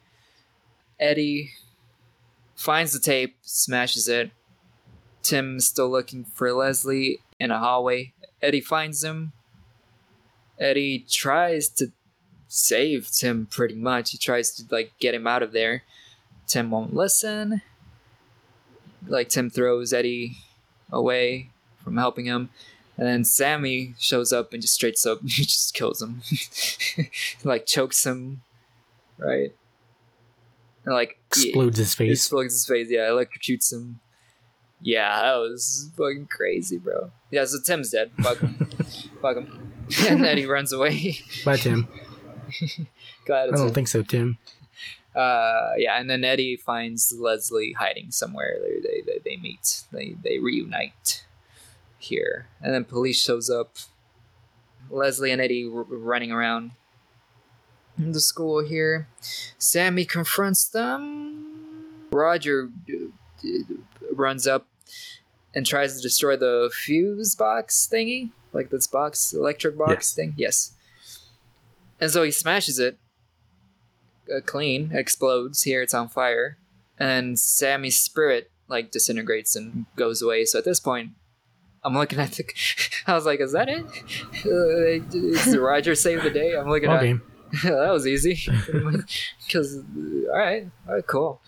Eddie finds the tape, smashes it. Tim's still looking for Leslie in a hallway. Eddie finds him. Eddie tries to save Tim pretty much. He tries to like get him out of there. Tim won't listen. Like Tim throws Eddie away from helping him. And then Sammy shows up and just straight up [laughs] he just kills him. [laughs] like chokes him. Right? And like yeah, Explodes his face. Explodes his face, yeah, electrocutes him. Yeah, that was fucking crazy, bro. Yeah, so Tim's dead. Fuck him. [laughs] Fuck him. and then he runs away. Bye, Tim. God, I don't think so, Tim. uh, yeah, and then Eddie finds Leslie hiding somewhere. They they, they, meet. They they reunite here, and then police shows up. Leslie and Eddie r- running around in the school here. Sammy confronts them. Roger uh, uh, runs up and tries to destroy the fuse box thingy, like this box, electric box Yes. thing. Yes. And so he smashes it uh, clean, explodes. Here it's on fire, and Sammy's spirit like disintegrates and goes away. So at this point, I'm looking at the. [laughs] I was like, "Is that it? Uh, Does Roger save the day?" I'm looking Ball at. game. [laughs] that was easy. [laughs] Because all right, all right, cool.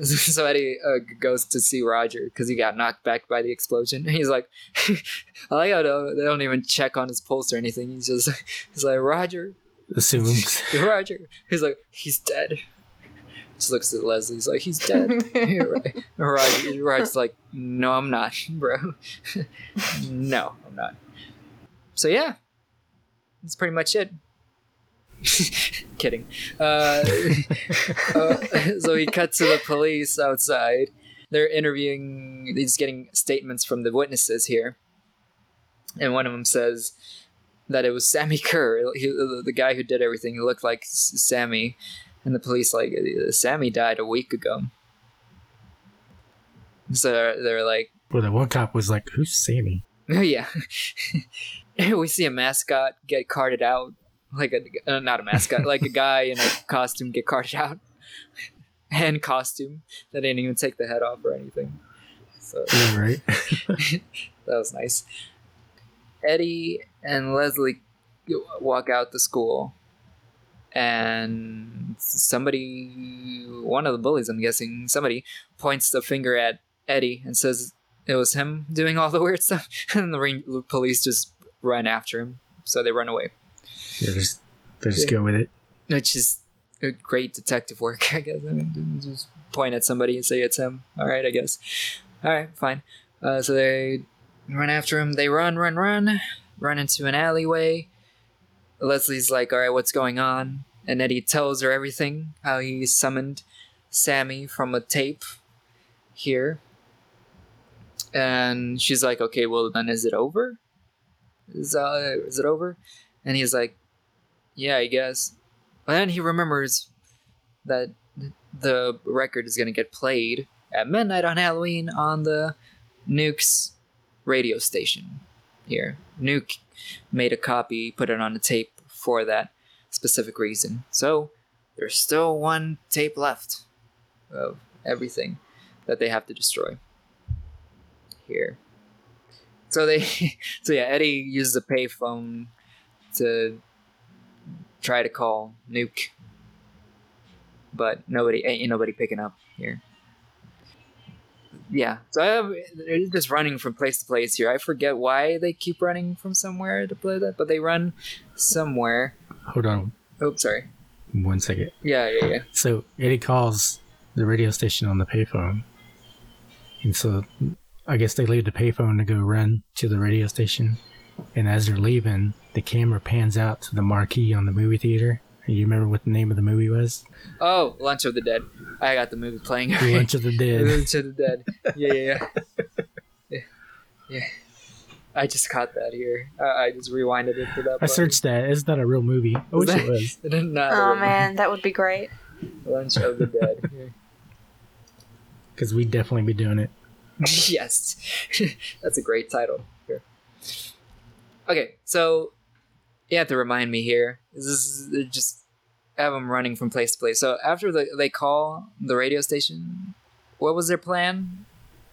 [laughs] So Eddie uh, goes to see Roger because he got knocked back by the explosion. And [laughs] he's like, I like how they they don't even check on his pulse or anything. He's just [laughs] he's like Roger, Assumes. Roger. He's like, he's dead. Just looks at Leslie. He's like, he's dead. right. Roger, Roger's like, no, I'm not, bro. no, I'm not. So yeah, that's pretty much it. [laughs] Kidding. Uh, [laughs] uh, [laughs] so he cut to the police outside. They're interviewing. He's getting statements from the witnesses here, and one of them says that it was Sammy Curr, he, the guy who did everything. He looked like Sammy, and the police like "Uh, Sammy died a week ago. So they're, they're like, Well, the one cop was like, "Who's Sammy?" oh yeah. we see a mascot get carted out, like a uh, not a mascot, like a guy in a costume get carted out, and costume that didn't even take the head off or anything. So Yeah, right. [laughs] that was nice. Eddie and Leslie walk out the school, and somebody, one of the bullies, I'm guessing, somebody points the finger at Eddie and says it was him doing all the weird stuff, [laughs] and the the police just run after him, so they run away, They just they just go with it. which is a great detective work, [laughs] I guess. I mean, just point at somebody and say it's him. All right, I guess. All right, fine. Uh, so they run after him. They run, run, run, run into an alleyway. Leslie's like, "All right, what's going on?" And Eddie tells her everything. How he summoned Sammy from a tape here. And she's like, "Okay, well then, is it over? Is uh, is it over?" And he's like, "Yeah, I guess." But then he remembers that the record is gonna get played at midnight on Halloween on the Nuke's radio station here. Nuke made a copy, put it on a tape for that specific reason. So there's still one tape left of everything that they have to destroy here. So they, [laughs] so yeah, Eddie uses a payphone to try to call Nuke, but nobody ain't nobody picking up here. yeah, so I, they're just running from place to place here. I forget why they keep running from somewhere to play that, but they run somewhere. Hold on Oh, sorry. one second. Yeah, yeah, yeah. So Eddie calls the radio station on the payphone, and so I guess they leave the payphone to go run to the radio station. And as they're leaving, the camera pans out to the marquee on the movie theater. You remember what the name of the movie was? Oh, Lunch of the Dead. I got the movie playing. Lunch of the Dead. [laughs] Lunch of the Dead. Yeah, yeah, yeah. [laughs] yeah. yeah. I just caught that here. I, I just rewinded it to that. I part. searched that. Is that a real movie? I wish it was. [laughs] It not. Oh man, that would be great. Lunch of the Dead. Because we'd definitely be doing it. yes, that's a great title. Here. Okay, so you have to remind me here. This is just have them running from place to place. So after the, they call the radio station, what was their plan?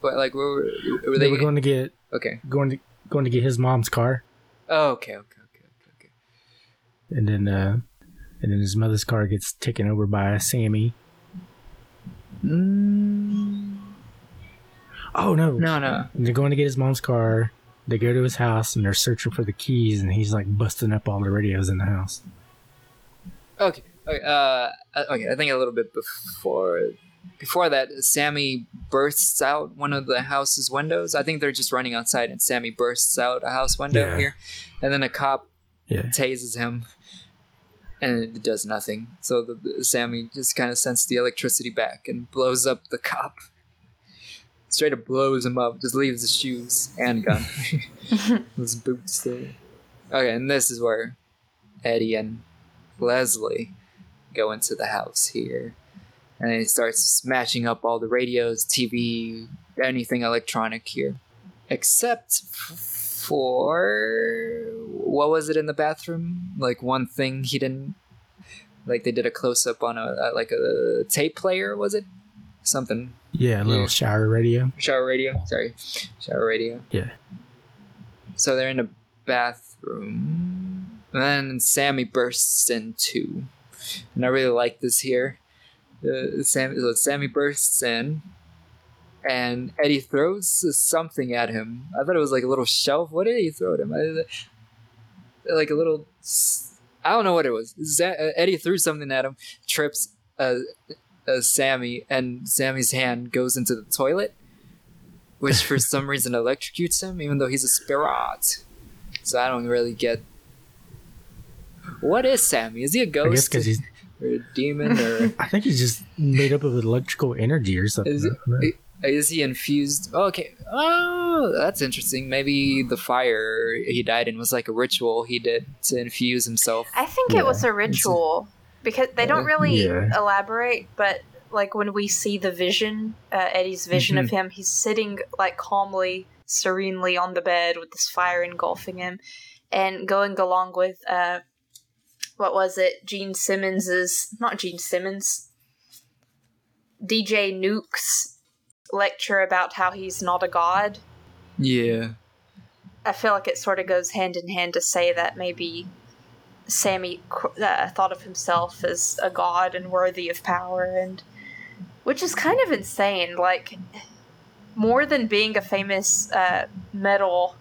What like where were, were They they? were going to get okay. going to going to get his mom's car, Oh, okay, okay, okay, okay, okay. and then uh, and then his mother's car gets taken over by Sammy. Mm, Oh no, no, no. And they're going to get his mom's car. They go to his house and they're searching for the keys, and he's like busting up all the radios in the house. Okay. Okay. Uh, okay. I think a little bit before before that, Sammy bursts out one of the house's windows. I think they're just running outside, and Sammy bursts out a house window Yeah. here, and then a cop Yeah. tases him, and it does nothing. So the, the- Sammy just kind of sends the electricity back and blows up the cop. Straight up blows him up. Just leaves his shoes and gun, [laughs] [laughs] his boots there. Okay, and this is where Eddie and Leslie go into the house here. And he starts smashing up all the radios, TV, anything electronic here. Except for. What was it in the bathroom? Like one thing he didn't. Like they did a close up on a, a like a tape player, was it? Something. Yeah, a little Yeah. shower radio. Shower radio. Sorry. Shower radio. Yeah. So they're in a bathroom. And then Sammy bursts in too. And I really like this here. Uh, Sammy, so Sammy bursts in. And Eddie throws something at him. I thought it was like a little shelf. What did he throw at him? I, like a little. I don't know what it was. Eddie threw something at him, trips uh, uh, Sammy, and Sammy's hand goes into the toilet, which for some [laughs] reason electrocutes him, even though he's a spirit. So I don't really get. What is Sammy? Is he a I guess ghost because he's. or a demon or [laughs] I think he's just made up of electrical energy or something. Is it- I don't know. is he infused? Oh, okay. Oh, that's interesting. Maybe the fire he died in was like a ritual he did to infuse himself. I think Yeah, it was a it's a- ritual because they don't really yeah. elaborate, but like when we see the vision, uh, Eddie's vision of him, he's sitting like calmly, serenely on the bed with this fire engulfing him, and going along with uh, what was it? Gene Simmons's not Gene Simmons, DJ Nuke's lecture about how he's not a god. Yeah. I feel like it sort of goes hand in hand to say that maybe Sammy uh, thought of himself as a god and worthy of power, and which is kind of insane. Like more than being a famous uh, metal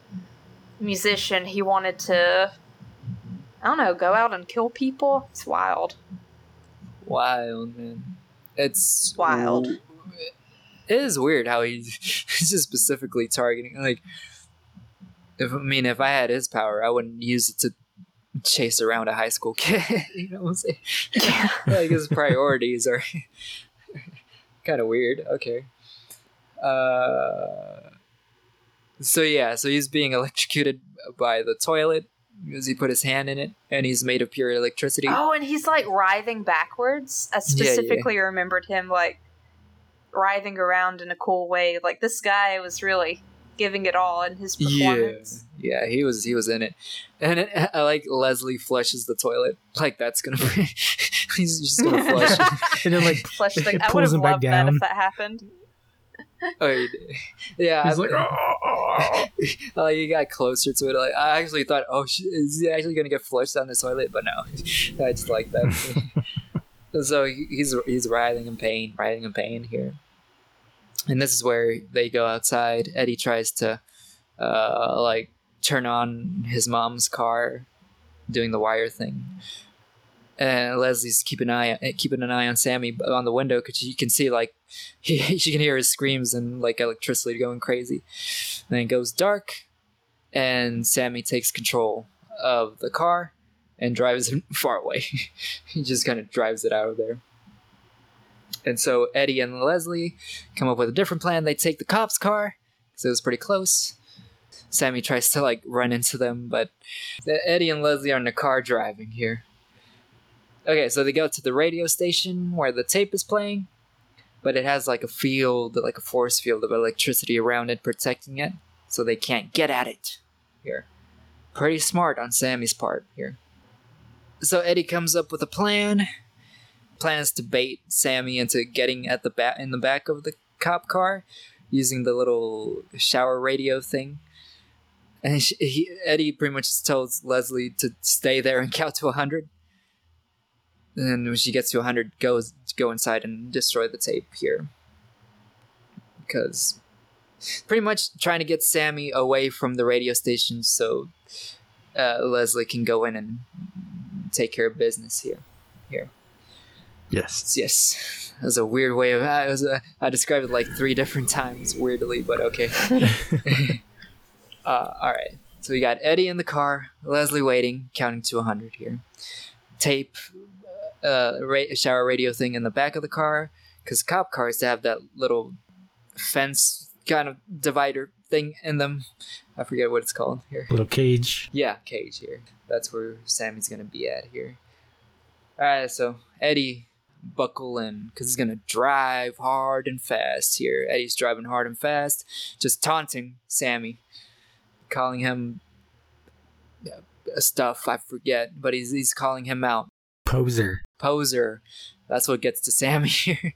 musician, he wanted to. I don't know, go out and kill people. It's wild. Wild man. It's Wild. It is weird how he's, [laughs] he's just specifically targeting like. If I mean, if I had his power, I wouldn't use it to chase around a high school kid. [laughs] you know what I'm saying? Yeah. [laughs] like his priorities are [laughs] kind of weird. Okay. Uh. So yeah, so he's being electrocuted by the toilet because he put his hand in it, and he's made of pure electricity. Oh, and he's like writhing backwards. I Yeah, yeah. specifically remembered him like writhing around in a cool way. Like this guy was really giving it all in his performance. yeah, he was he was in it, and it, I [laughs] like Leslie flushes the toilet. Like that's gonna be, [laughs] he's just gonna [laughs] flush. And then like Flush the, It I would pulls have him back loved that down. if that happened. oh, yeah, he's I, like, "Oh." like he got closer to it. Like I actually thought, oh, sh- is he actually gonna get flushed down the toilet? But no, I just like that. so he's he's writhing in pain, writhing in pain here. and this is where they go outside. Eddie tries to uh, like turn on his mom's car, doing the wire thing. And Leslie's keeping an eye eh, keeping an eye on Sammy on the window because you can see like he, [laughs] she can hear his screams and like electricity going crazy. Then it goes dark, and Sammy takes control of the car and drives it [laughs] far away. [laughs] he just kind of drives it out of there. And so Eddie and Leslie come up with a different plan. They take the cop's car because it was pretty close. Sammy tries to like run into them, but Eddie and Leslie are in the car driving here. Okay, so they go to the radio station where the tape is playing, but it has like a field, like a force field of electricity around it protecting it, so they can't get at it here. Pretty smart on Sammy's part here. So Eddie comes up with a plan plans to bait Sammy into getting at the bat in the back of the cop car using the little shower radio thing. And he, he, Eddie pretty much tells Leslie to stay there and count to 100. And then when she gets to 100, goes go inside and destroy the tape here. Because pretty much trying to get Sammy away from the radio station so uh, Leslie can go in and take care of business here. Here. Yes. Yes. That was a weird way of I was uh, I described it like three different times weirdly, but okay. [laughs] uh, all right. So we got Eddie in the car, Leslie waiting, counting to 100 here. Tape, uh, ra- shower radio thing in the back of the car, because cop cars have that little fence kind of divider thing in them. I forget what it's called here. Little cage. Yeah, cage here. That's where Sammy's gonna be at here. All right, so Eddie buckle in because he's gonna drive hard and fast here. Eddie's driving hard and fast, just taunting Sammy, calling him stuff I forget, but he's he's calling him out. Poser. Poser. That's what gets to Sammy [laughs] here.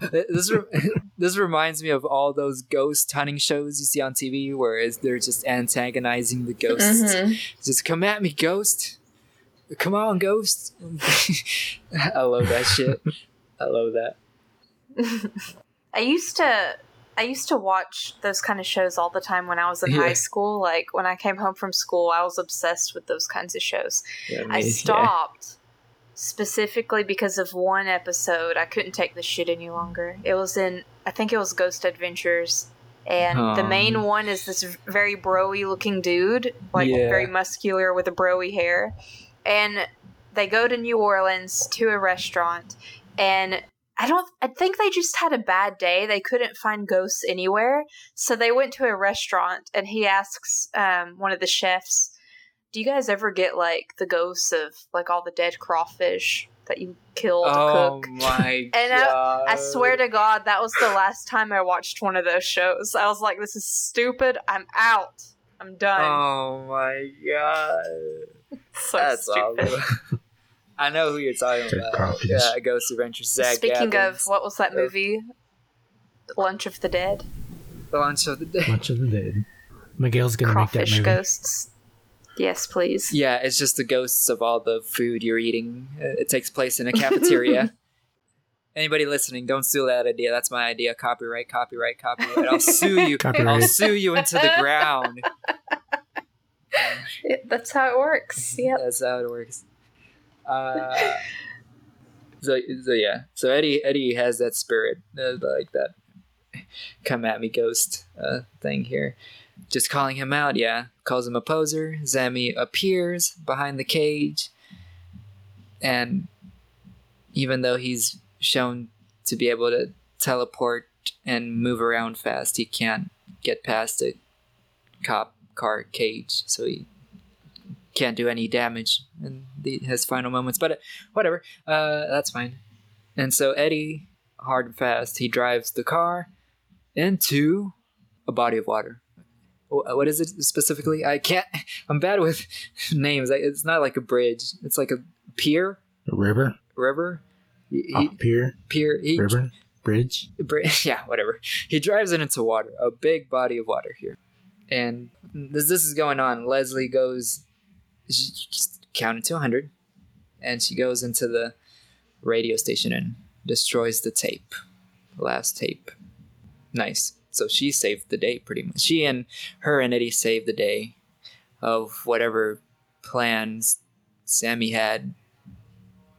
this re- [laughs] this reminds me of all those ghost hunting shows you see on TV, where they're just antagonizing the ghosts. Mhm. Just come at me, ghost. Come on, ghost. [laughs] I love that shit. I love that. I used to I used to watch those kind of shows all the time when I was in Yeah. high school. Like when I came home from school, I was obsessed with those kinds of shows. Yeah, I me- [laughs] stopped specifically because of one episode. I couldn't take the shit any longer. It was in I think it was Ghost Adventures. And the Um. main one is this very broy looking dude, like Yeah. very muscular with a broy hair. And they go to New Orleans to a restaurant and I don't I think they just had a bad day. They couldn't find ghosts anywhere. So they went to a restaurant and he asks um, one of the chefs, Do you guys ever get like the ghosts of like all the dead crawfish that you kill to cook? Oh cook? my [laughs] And I-! I swear to God, that was the last time I watched one of those shows. I was like, this is stupid. I'm out. I'm done. Oh my god! [laughs] so That's stupid. [laughs] awesome. I know who you're talking Dead about. crawfish. Yeah, Ghost Adventures. Zak Speaking Bagans. of, what was that Yeah. movie? Lunch of the Dead? the lunch of the day. Bunch of the dead. [laughs] Miguel's gonna make that Crawfish movie. ghosts. Yes, please. Yeah, it's just the ghosts of all the food you're eating. Uh, It takes place in a cafeteria. [laughs] Anybody listening, don't steal that idea. That's my idea. Copyright, copyright, copyright. I'll sue you. [laughs] I'll sue you into the ground. It- that's how it works. Yeah. That's how it works. Uh, [laughs] so, so yeah. So Eddie Eddie has that spirit, uh, like that come at me ghost uh, thing here. Just calling him out, yeah. Calls him a poser. Sammy appears behind the cage, and even though he's shown to be able to teleport and move around fast, he can't get past a cop car cage. So he can't do any damage in the, his final moments. But uh, whatever, uh, that's fine. And so Eddie, hard and fast, he drives the car into a body of water. What is it specifically? I can't. [laughs] I'm bad with [laughs] names. It's not like a bridge. It's like a pier, A River, river. He, pier, pier. He, river, bridge. Bra- [laughs] yeah, whatever. He drives it into water, a big body of water here. And this, this is going on. Leslie goes, counted to 100, and she goes into the radio station and destroys the tape, last tape. Nice. So she saved the day pretty much. She and her and Eddie saved the day of whatever plans Sammy had,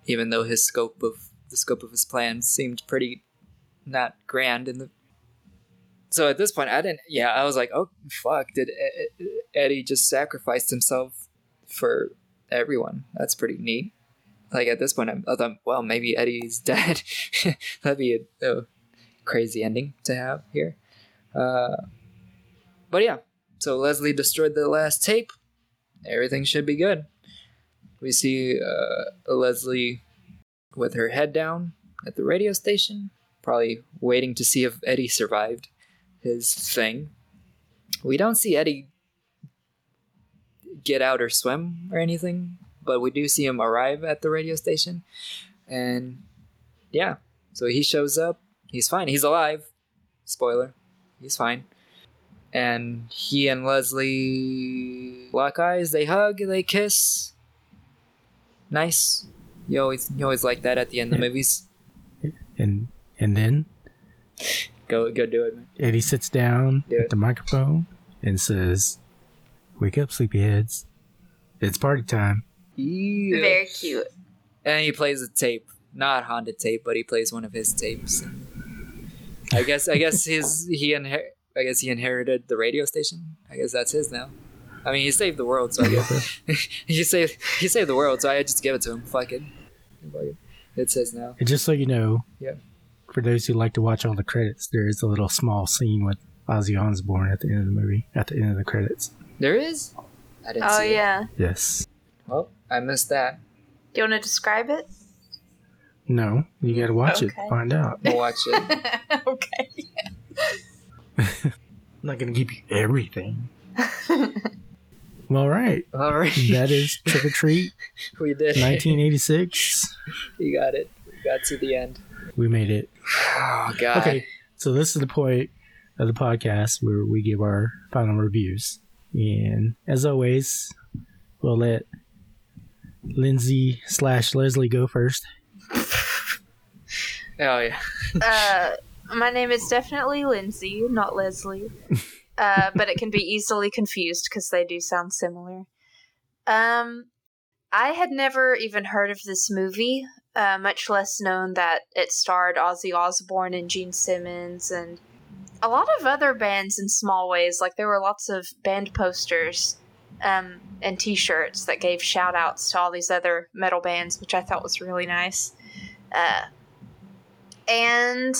even though his scope of the scope of his plans seemed pretty not grand in the so at this point i didn't yeah i was like oh fuck did eddie just sacrifice himself for everyone. That's pretty neat. Like at this point I'm- i thought well maybe eddie's [laughs] dead. That'd be a, a crazy ending to have here. Uh but yeah so leslie destroyed the last tape. Everything should be good. We see uh, leslie with her head down at the radio station probably waiting to see if eddie survived his thing. We don't see Eddie get out or swim or anything, but we do see him arrive at the radio station. And yeah, so he shows up. He's fine. He's alive. Spoiler. He's fine. And he and Leslie lock eyes, they hug, they kiss. Nice. You always you always like that at the end of the movies. And and then Go go do it, man. he sits down Do at the microphone and says, "Wake up, sleepyheads! It's party time." Yeah. Very cute. And he plays a tape, not Honda tape, but he plays one of his tapes. I guess I guess his he inher- I guess he inherited the radio station. I guess that's his now. I mean, he saved the world, so I guess [laughs] [laughs] he saved he saved the world, so I just give it to him. Fuck it, Fuck it. It's his now. And just so you know, Yeah. for those who like to watch all the credits, there is a little small scene with Ozzy Osbourne at the end of the movie. At the end of the credits, There is. I didn't Oh see it. yeah. yes. Well, I missed that. Do you want to describe it? No, you got to watch it. Okay. to Find out. We'll watch it. [laughs] okay. [laughs] I'm not gonna give you everything. [laughs] all right. All right, That is Trick or Treat, we did. 1986. You got it. We got to the end. We made it. Oh God. Okay, so this is the point of the podcast where we give our final reviews, and as always, we'll let Lyndsey slash Leslie go first. [laughs] Oh yeah. Uh, my name is definitely Lyndsey, not Leslie. Uh, but it can be easily confused because they do sound similar. Um, I had never even heard of this movie, uh, much less known that it starred Ozzy Osbourne and Gene Simmons and a lot of other bands in small ways. Like there were lots of band posters um, and T-shirts that gave shout outs to all these other metal bands, which I thought was really nice. Uh, and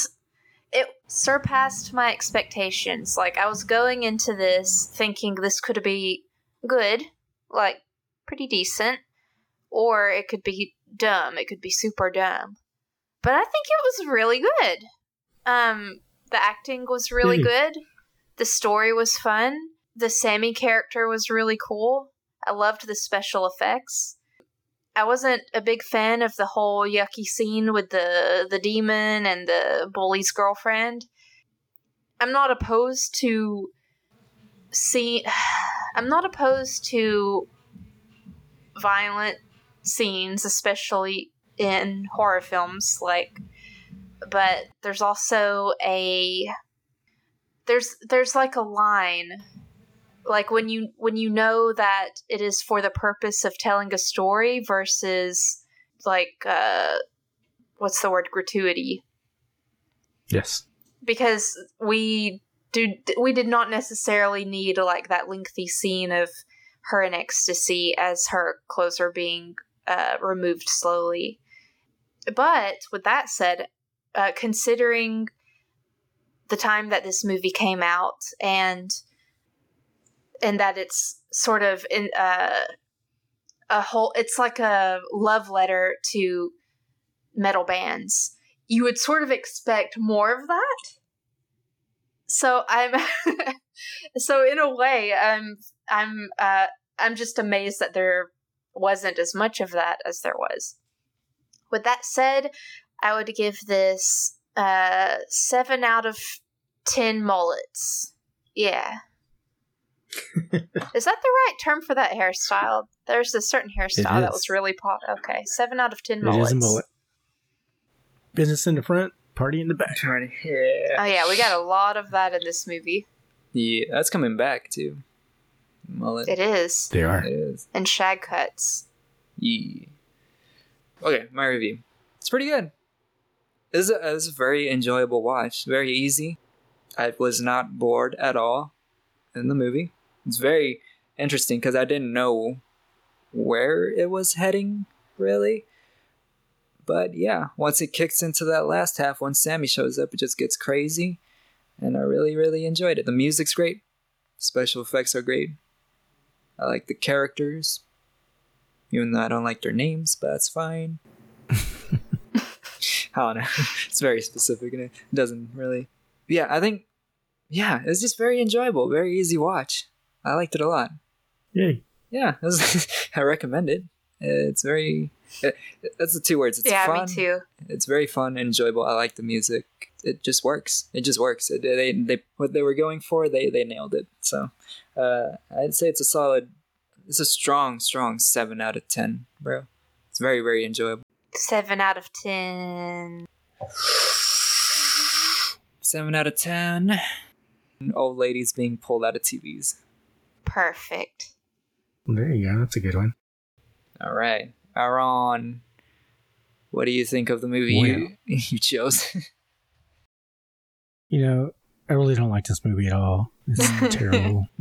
it surpassed my expectations. Like I was going into this thinking this could be good, like pretty decent, or it could be dumb. It could be super dumb. But I think it was really good. Um the acting was really Hey. good. The story was fun. The Sammy character was really cool. I loved the special effects. I wasn't a big fan of the whole yucky scene with the the demon and the bully's girlfriend. I'm not opposed to see [sighs] I'm not opposed to violent scenes, especially in horror films like but there's also a there's there's like a line like when you when you know that it is for the purpose of telling a story versus like uh what's the word? Gratuity. Yes. because we do we did not necessarily need like that lengthy scene of her in ecstasy as her clothes are being uh, removed slowly. But with that said uh, considering the time that this movie came out and and that it's sort of in uh, a whole it's like a love letter to metal bands. You would sort of expect more of that. So i'm [laughs] so in a way i'm i'm uh i'm just amazed that there wasn't as much of that as there was. With that said i would give this uh seven out of ten mullets yeah [laughs] is that the right term for that hairstyle there's a certain hairstyle that was really pop okay seven out of ten It mullets is a mullet. Business in the front, Party in the back. Yeah. Oh yeah, we got a lot of that in this movie. Yeah, that's coming back too. Mullet. It is. They are. It is. And shag cuts. Yeah. Okay, my review. It's pretty good. This is a, this is a very enjoyable watch. Very easy. I was not bored at all in the movie. It's very interesting because I didn't know where it was heading, really. But yeah, once it kicks into that last half, once Sammy shows up, it just gets crazy. And I really, really enjoyed it. The music's great. Special effects are great. I like the characters even though I don't like their names, but that's fine. I don't know. it's very specific and it doesn't really. Yeah, I think. Yeah, it's just very enjoyable, very easy watch. I liked it a lot. Yay. Yeah, it was- [laughs] I recommend it. It's very. It, that's the two words. It's yeah, fun. me too. It's very fun and enjoyable. I like the music. It just works. It just works. It, they, they what they were going for, they they nailed it. So, uh, I'd say it's a solid. It's a strong, strong seven out of ten, bro. It's very, very enjoyable. Seven out of ten. Seven out of ten. Old ladies being pulled out of TVs. Perfect. There you go. That's a good one. All right, Aaron. What do you think of the movie you, [laughs] you chose? You know, I really don't like this movie at all. It's terrible. [laughs]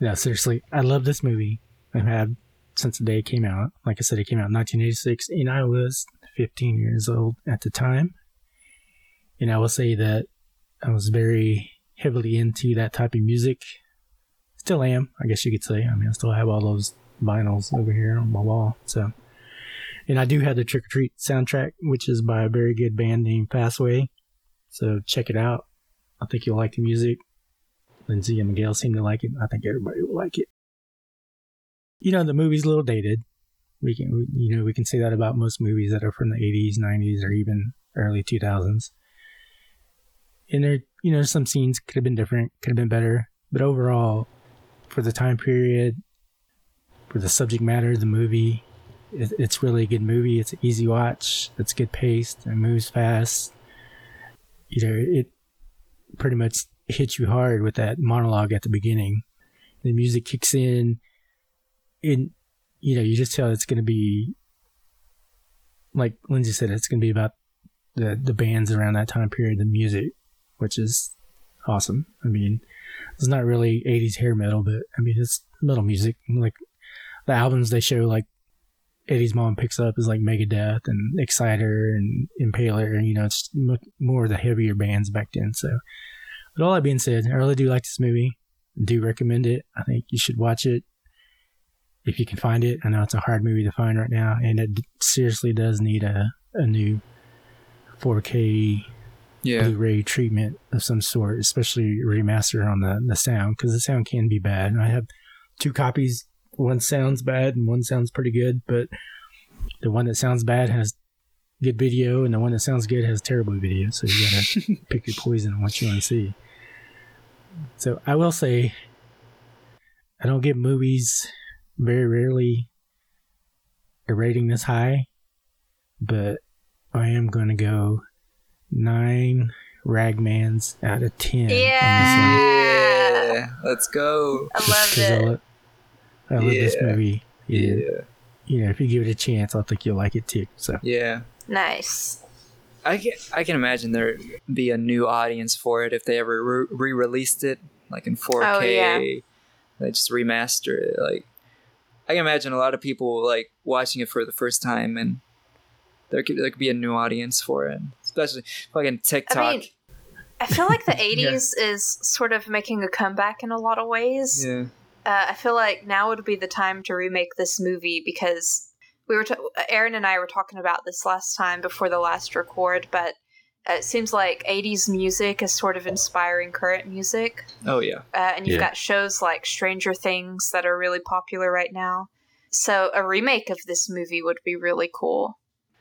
Yeah, seriously, I love this movie. I've had since the day it came out. Like I said, it came out in 1986, and I was 15 years old at the time. And I will say that I was very heavily into that type of music. Still am, I guess you could say. I mean, I still have all those vinyls over here on my wall. So, and I do have the Trick or Treat soundtrack, which is by a very good band named Fastway. So check it out. I think you'll like the music. Lyndsey and Miguel seem to like it. I think everybody will like it. You know, the movie's a little dated. We can, you know, we can say that about most movies that are from the 80s, 90s, or even early 2000s. And there, you know, some scenes could have been different, could have been better, but overall, for the time period, for the subject matter of the movie, it, it's really a good movie. It's an easy watch. It's good paced. It moves fast. You know, it pretty much hits you hard with that monologue at the beginning. The music kicks in, and you know you just tell it's going to be like Lyndsey said. It's going to be about the the bands around that time period, the music, which is awesome. I mean, it's not really '80s hair metal, but I mean it's metal music. Like the albums they show, like Eddie's mom picks up is like Megadeth and Exciter and Impaler, you know it's more of the heavier bands back then. So, but all that being said, I really do like this movie. Do recommend it. I think you should watch it if you can find it. I know it's a hard movie to find right now, and it seriously does need a a new 4K yeah. Blu-ray treatment of some sort, especially remaster on the the sound because the sound can be bad. And I have two copies. One sounds bad and one sounds pretty good, but the one that sounds bad has good video, and the one that sounds good has terrible video. So you gotta [laughs] pick your poison on what you want to see. So I will say, I don't give movies very rarely a rating this high, but I am gonna go nine ragmans out of ten. on this one. Yeah. Yeah. Let's go. I Just love 'cause I it. love, I love this movie. Yeah. Yeah. You know, if you give it a chance, I think you'll like it too. So Yeah. Nice. I can, I can imagine there'd be a new audience for it if they ever re released it, like in 4K. Oh, yeah. They just remaster it. Like, I can imagine a lot of people like watching it for the first time, and there could there could be a new audience for it, especially fucking TikTok. I mean, I feel like the [laughs] 80s is sort of making a comeback in a lot of ways. yeah, Uh, I feel like now would be the time to remake this movie because we were, t- Aaron and I were talking about this last time before the last record, but uh, it seems like 80s music is sort of inspiring current music. oh yeah, Uh, and you've Yeah. got shows like Stranger Things that are really popular right now. So a remake of this movie would be really cool.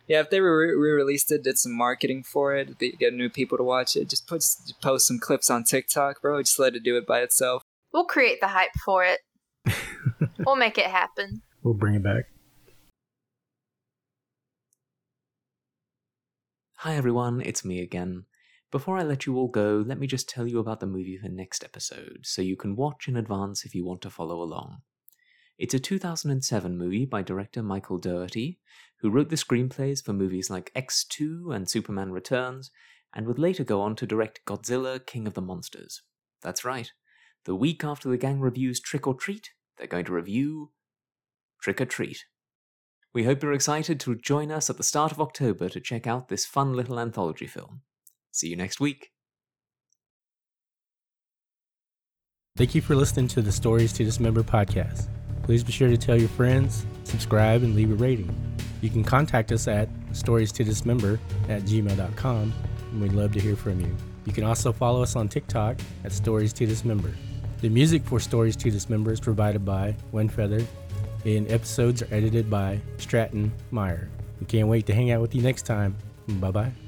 yeah. If they re released it, did some marketing for it, get new people to watch it, just put s- post some clips on TikTok, bro. Just let it do it by itself. We'll create the hype for it. [laughs] we'll make it happen. we'll bring it back. Hi everyone, it's me again. Before I let you all go, let me just tell you about the movie for next episode, so you can watch in advance if you want to follow along. It's a 2007 movie by director Michael Dougherty, who wrote the screenplays for movies like X2 and Superman Returns, and would later go on to direct Godzilla King of the Monsters. That's right. The week after the gang reviews Trick or Treat, they're going to review Trick 'r Treat. We hope you're excited to join us at the start of October to check out this fun little anthology film. See you next week. Thank you for listening to the Stories to Dismember podcast. Please be sure to tell your friends, subscribe, and leave a rating. You can contact us at stories to dismember at gmail.com, and we'd love to hear from you. You can also follow us on TikTok at Stories to Dismember. The music for Stories to Dismember is provided by Windfeather, and episodes are edited by Stratton Meyer. We can't wait to hang out with you next time. Bye bye.